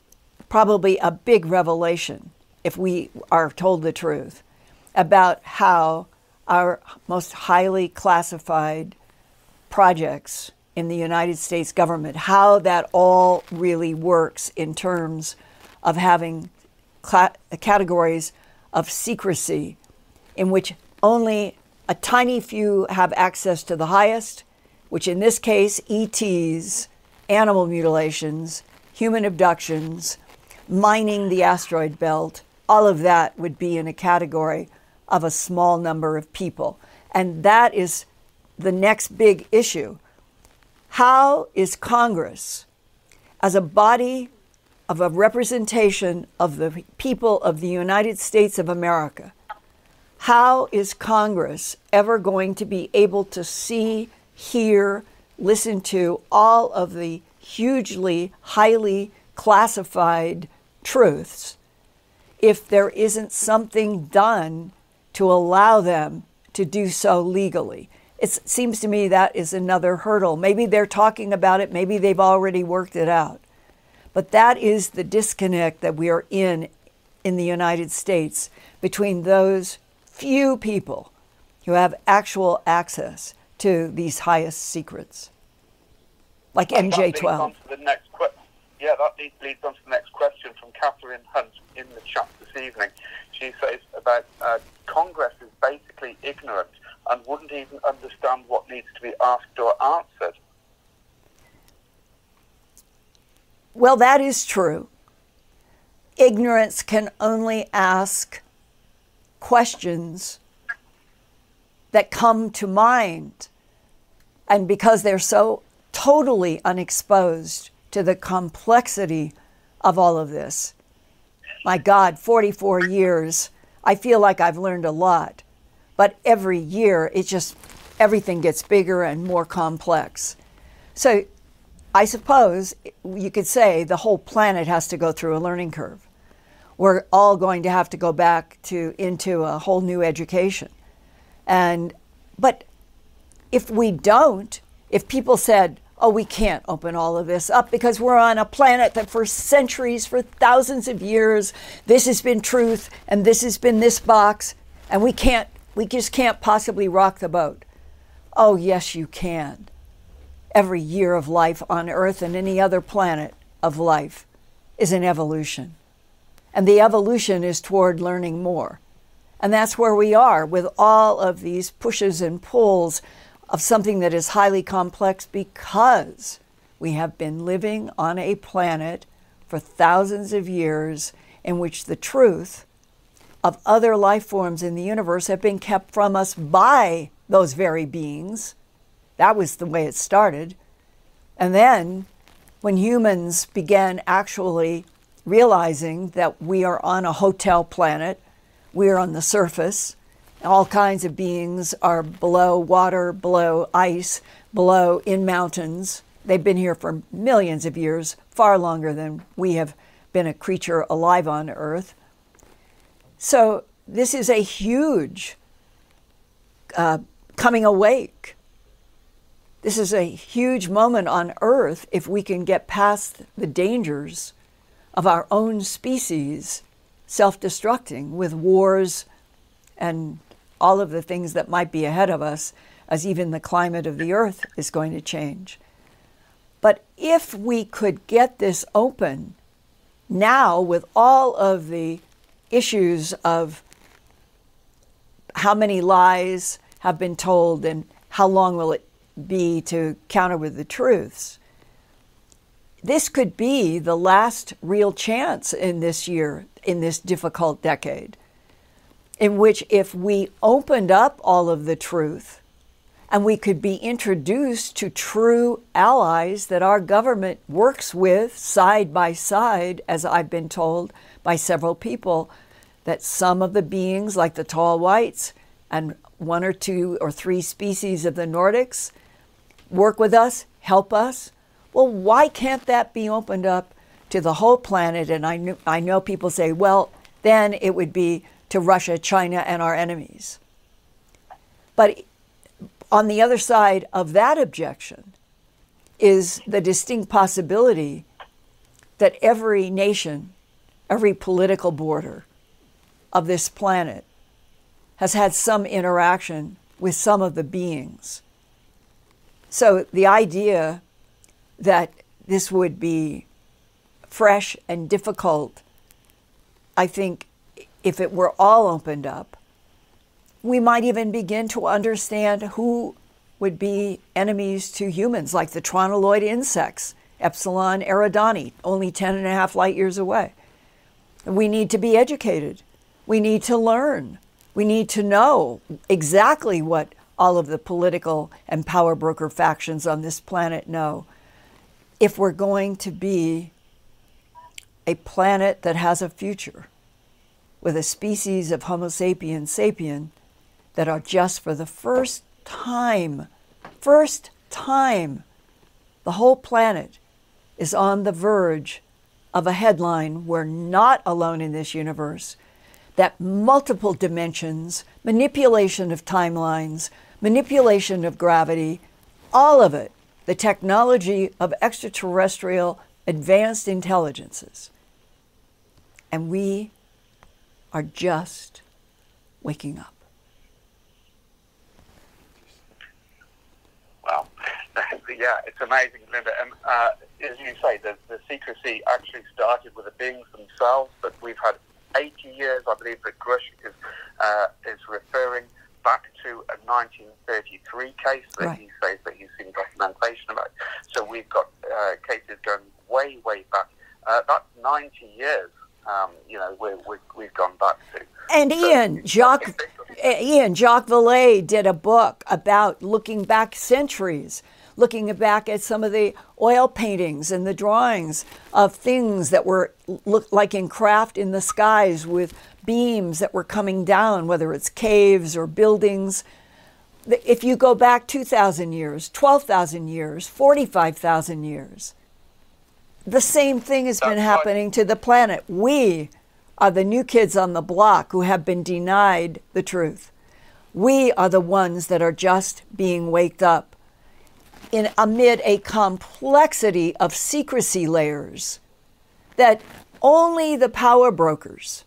probably a big revelation if we are told the truth about how our most highly classified projects in the United States government, how that all really works in terms of having categories of secrecy in which only a tiny few have access to the highest, which in this case, ETs, animal mutilations, human abductions, mining the asteroid belt, all of that would be in a category of a small number of people. And that is the next big issue. How is Congress, as a body of a representation of the people of the United States of America, how is Congress ever going to be able to see, hear, listen to all of the hugely, highly classified truths if there isn't something done to allow them to do so legally? It seems to me that is another hurdle. Maybe they're talking about it, maybe they've already worked it out. But that is the disconnect that we are in in the United States between those few people who have actual access to these highest secrets, like MJ12. Yeah, that leads on to the next question from Catherine Hunt in the chat this evening. She says about uh, Congress is basically ignorant and wouldn't even understand what needs to be asked or answered. Well, that is true. Ignorance can only ask questions that come to mind. And because they're so totally unexposed to the complexity of all of this, my God, 44 years, I feel like I've learned a lot. But every year, it just, everything gets bigger and more complex. So I suppose you could say the whole planet has to go through a learning curve we're all going to have to go back to into a whole new education. And but if we don't, if people said, "Oh, we can't open all of this up because we're on a planet that for centuries, for thousands of years, this has been truth and this has been this box, and we can't we just can't possibly rock the boat." Oh, yes, you can. Every year of life on Earth and any other planet of life is an evolution. And the evolution is toward learning more. And that's where we are with all of these pushes and pulls of something that is highly complex because we have been living on a planet for thousands of years in which the truth of other life forms in the universe have been kept from us by those very beings. That was the way it started. And then, when humans began actually realizing that we are on a hotel planet, we are on the surface, all kinds of beings are below water, below ice, below in mountains. They've been here for millions of years, far longer than we have been a creature alive on Earth. So, this is a huge uh, coming awake. This is a huge moment on Earth if we can get past the dangers of our own species self destructing with wars and all of the things that might be ahead of us as even the climate of the earth is going to change. But if we could get this open now with all of the issues of how many lies have been told and how long will it be to counter with the truths, this could be the last real chance in this year, in this difficult decade, in which if we opened up all of the truth and we could be introduced to true allies that our government works with side by side, as I've been told by several people, that some of the beings, like the tall whites and one or two or three species of the Nordics, work with us, help us well, why can't that be opened up to the whole planet? And I, knew, I know people say, well, then it would be to Russia, China, and our enemies. But on the other side of that objection is the distinct possibility that every nation, every political border of this planet has had some interaction with some of the beings. So the idea that this would be fresh and difficult, I think if it were all opened up, we might even begin to understand who would be enemies to humans, like the tronoloid insects, Epsilon eridani, only 10 and a half light years away. We need to be educated. We need to learn. We need to know exactly what all of the political and power broker factions on this planet know if we're going to be a planet that has a future with a species of Homo sapiens sapien that are just for the first time, first time, the whole planet is on the verge of a headline we're not alone in this universe, that multiple dimensions, manipulation of timelines, manipulation of gravity, all of it the technology of extraterrestrial advanced intelligences. And we are just waking up. Well, yeah, it's amazing, Linda. And uh, as you say, the, the secrecy actually started with the beings themselves, but we've had 80 years, I believe, that Grusch is, uh, is referring back to a 1933 case that right. he says that he's seen documentation about. So we've got uh, cases going way, way back. Uh, that's 90 years. Um, you know, we have gone back to. And so Ian, Jacques, Ian, Jacques Vallée did a book about looking back centuries, looking back at some of the oil paintings and the drawings of things that were look like in craft in the skies with beams that were coming down, whether it's caves or buildings. If you go back 2,000 years, 12,000 years, 45,000 years, the same thing has been happening to the planet. We are the new kids on the block who have been denied the truth. We are the ones that are just being waked up in amid a complexity of secrecy layers that only the power brokers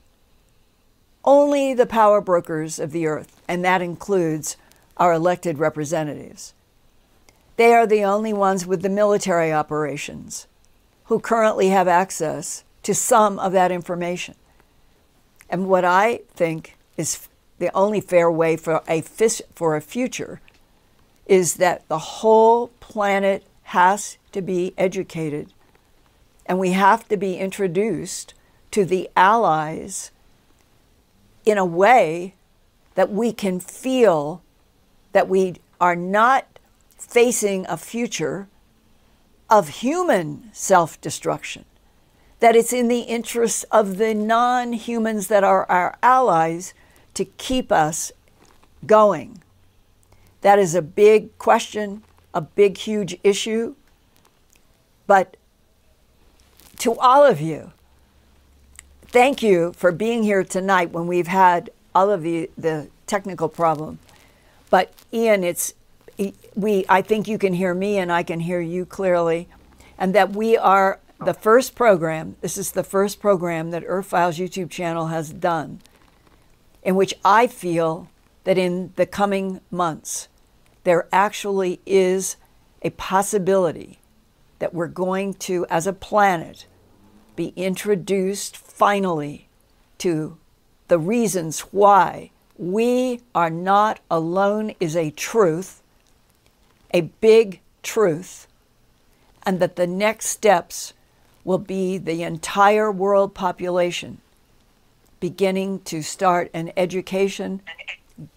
only the power brokers of the earth, and that includes our elected representatives. They are the only ones with the military operations who currently have access to some of that information. And what I think is the only fair way for a, for a future is that the whole planet has to be educated And we have to be introduced to the allies in a way that we can feel that we are not facing a future of human self destruction, that it's in the interests of the non humans that are our allies to keep us going. That is a big question, a big, huge issue. But to all of you, thank you for being here tonight when we've had all of the, the technical problem. But Ian, it's we I think you can hear me and I can hear you clearly. And that we are the first program, this is the first program that Earth Files YouTube channel has done, in which I feel that in the coming months, there actually is a possibility that we're going to, as a planet, be introduced finally to the reasons why we are not alone is a truth, a big truth, and that the next steps will be the entire world population beginning to start an education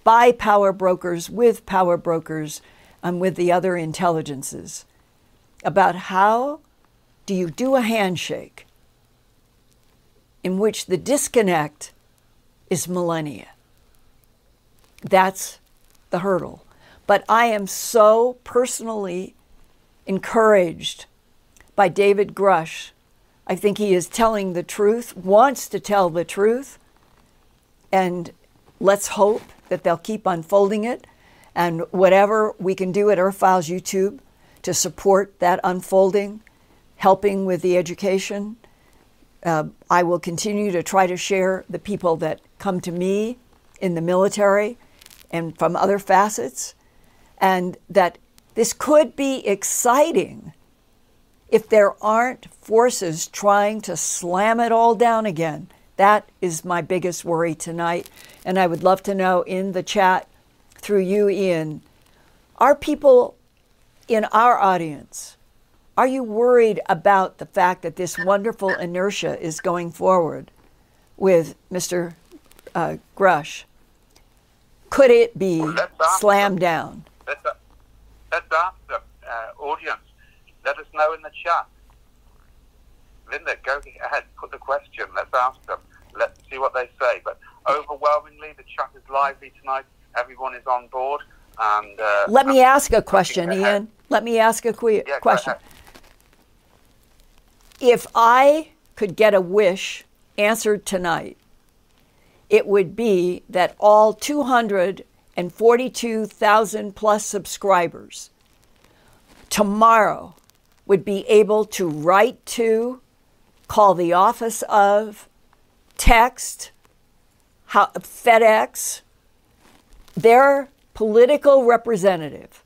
by power brokers, with power brokers, and with the other intelligences about how do you do a handshake in which the disconnect is millennia. That's the hurdle. But I am so personally encouraged by David Grusch. I think he is telling the truth, wants to tell the truth, and let's hope that they'll keep unfolding it. And whatever we can do at Earth Files YouTube to support that unfolding, helping with the education, uh, I will continue to try to share the people that come to me in the military and from other facets, and that this could be exciting if there aren't forces trying to slam it all down again. That is my biggest worry tonight. And I would love to know in the chat through you, Ian, are people in our audience, are you worried about the fact that this wonderful inertia is going forward with Mr. Uh, Grusch? Could it be slammed down? Let's, let's ask the uh, audience. Let us know in the chat. Linda, go ahead, put the question. Let's ask them. Let's see what they say. But overwhelmingly, the chat is lively tonight. Everyone is on board. And uh, let me ask a question, Ian. Let me ask a que- yeah, question. If I could get a wish answered tonight, it would be that all 242,000 plus subscribers tomorrow would be able to write to, call the office of, text, how, FedEx, their political representative,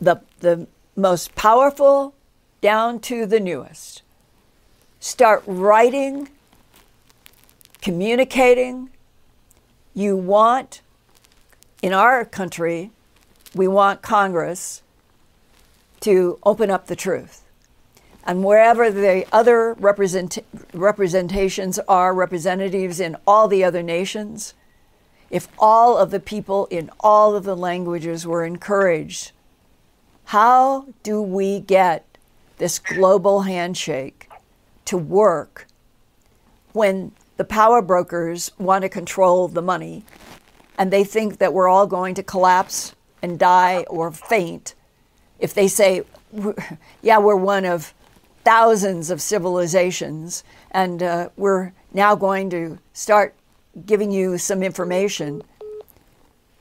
the, the most powerful down to the newest, start writing, communicating. You want, in our country, we want Congress to open up the truth. And wherever the other represent, representations are, representatives in all the other nations, if all of the people in all of the languages were encouraged, how do we get this global handshake to work when the power brokers want to control the money and they think that we're all going to collapse and die or faint if they say, yeah, we're one of thousands of civilizations, and uh, we're now going to start giving you some information.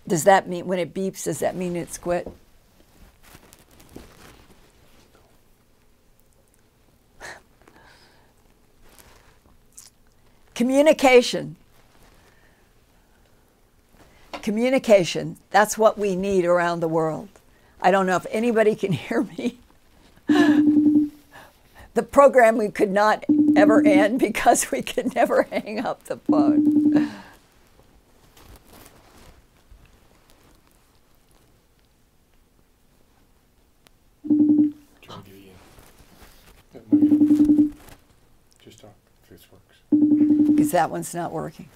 Does that mean, when it beeps, does that mean it's quit? Communication communication, that's what we need around the world. I don't know if anybody can hear me. the program we could not ever end because we could never hang up the phone. Because that one's not working.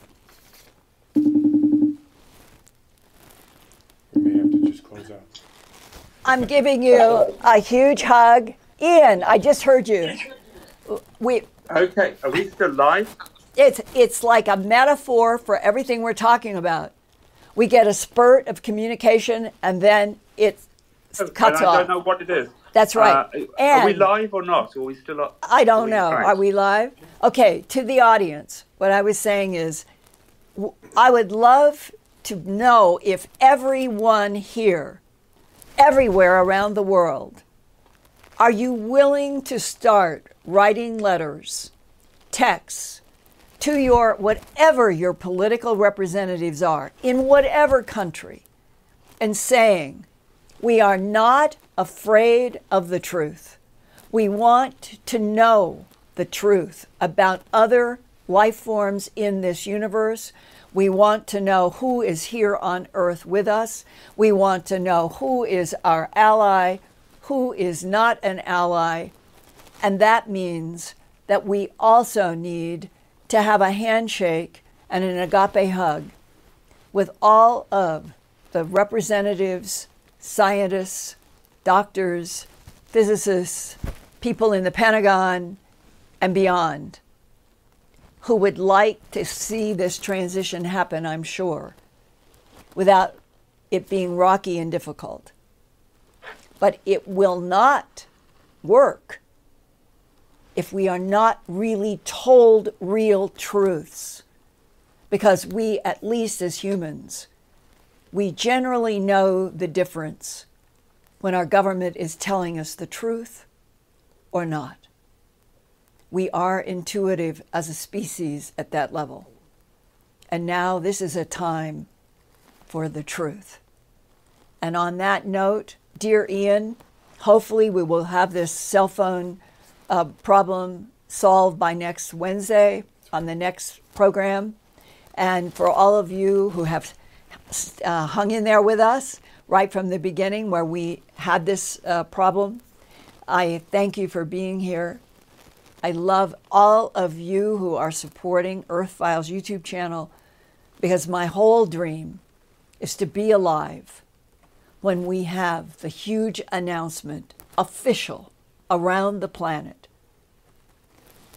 I'm giving you a huge hug. Ian, I just heard you. We, Okay, are we still live? it's, it's like a metaphor for everything we're talking about. We get a spurt of communication and then it cuts and I off. don't know what it is. That's right. Uh, are we live or not? Are we still? Up? I don't know. Are we live? Okay, to the audience, what I was saying is I would love to know if everyone here, everywhere around the world, are you willing to start writing letters, texts to your whatever your political representatives are in whatever country and saying, we are not afraid of the truth. We want to know the truth about other life forms in this universe. We want to know who is here on earth with us. We want to know who is our ally, who is not an ally. And that means that we also need to have a handshake and an agape hug with all of the representatives, scientists, doctors, physicists, people in the Pentagon, and beyond who would like to see this transition happen, I'm sure, without it being rocky and difficult. But it will not work if we are not really told real truths. Because we, at least as humans, we generally know the difference when our government is telling us the truth or not. We are intuitive as a species at that level. And now this is a time for the truth. And on that note, dear Ian, hopefully we will have this cell phone uh, problem solved by next Wednesday on the next program. And for all of you who have uh, hung in there with us right from the beginning where we had this uh, problem, I thank you for being here. I love all of you who are supporting Earth Files YouTube channel because my whole dream is to be alive when we have the huge announcement official around the planet.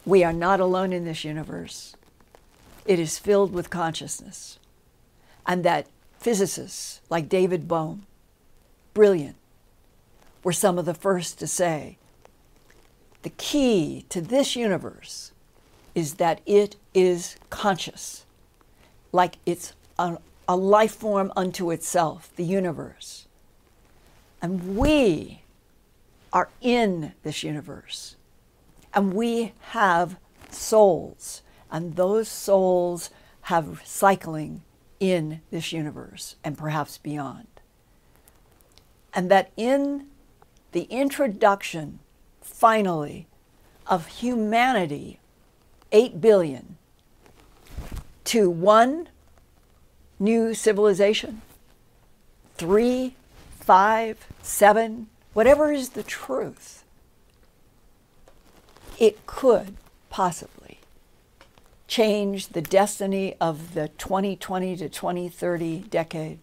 We are not alone in this universe. It is filled with consciousness. And that physicists like David Bohm, brilliant, were some of the first to say the key to this universe is that it is conscious, like it's a, a life form unto itself, the universe. And we are in this universe. And we have souls. And those souls have cycling in this universe and perhaps beyond. And that in the introduction, finally, of humanity, 8 billion, to one new civilization, three, five, seven, whatever is the truth, it could possibly change the destiny of the 2020 to 2030 decade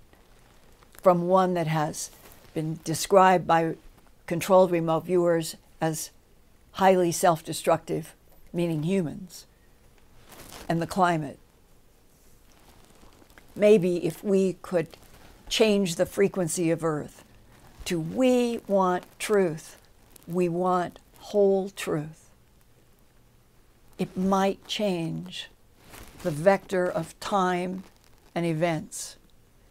from one that has been described by controlled remote viewers as highly self destructive, meaning humans, and the climate. Maybe if we could change the frequency of Earth to we want truth, we want whole truth, it might change the vector of time and events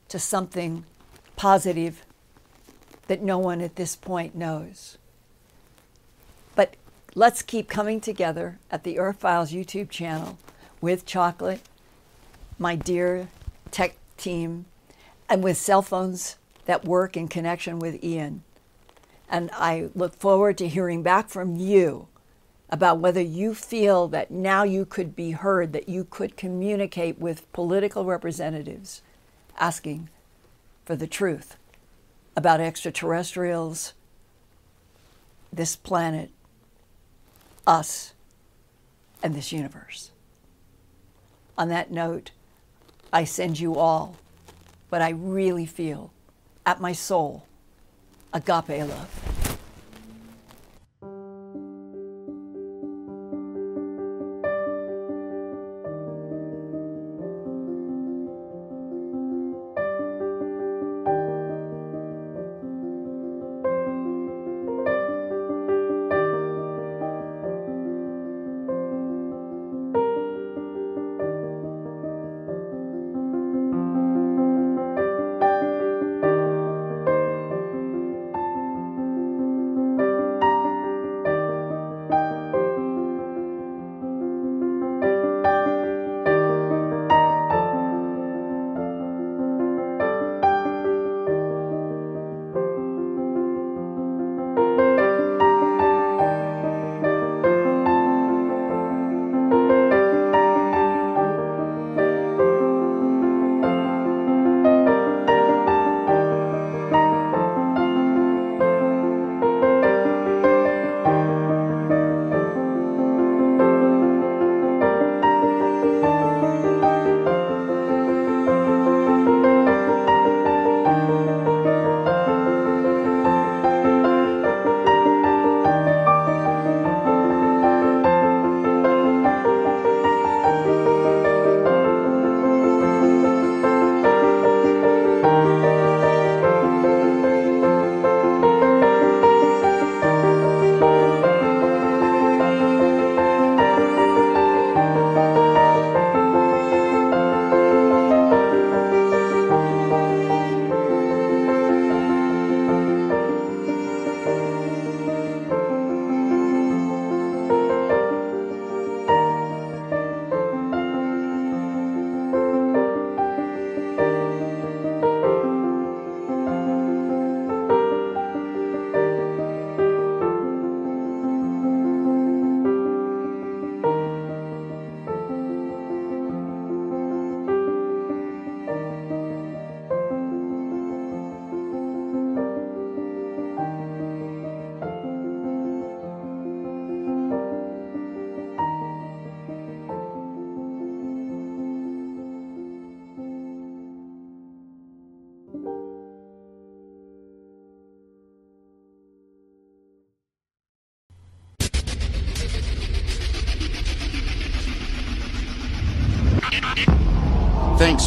to something positive that no one at this point knows. Let's keep coming together at the Earth Files YouTube channel with Chocolate, my dear tech team, and with cell phones that work in connection with Ian. And I look forward to hearing back from you about whether you feel that now you could be heard, that you could communicate with political representatives asking for the truth about extraterrestrials, this planet, us, and this universe. On that note, I send you all what I really feel at my soul agape love.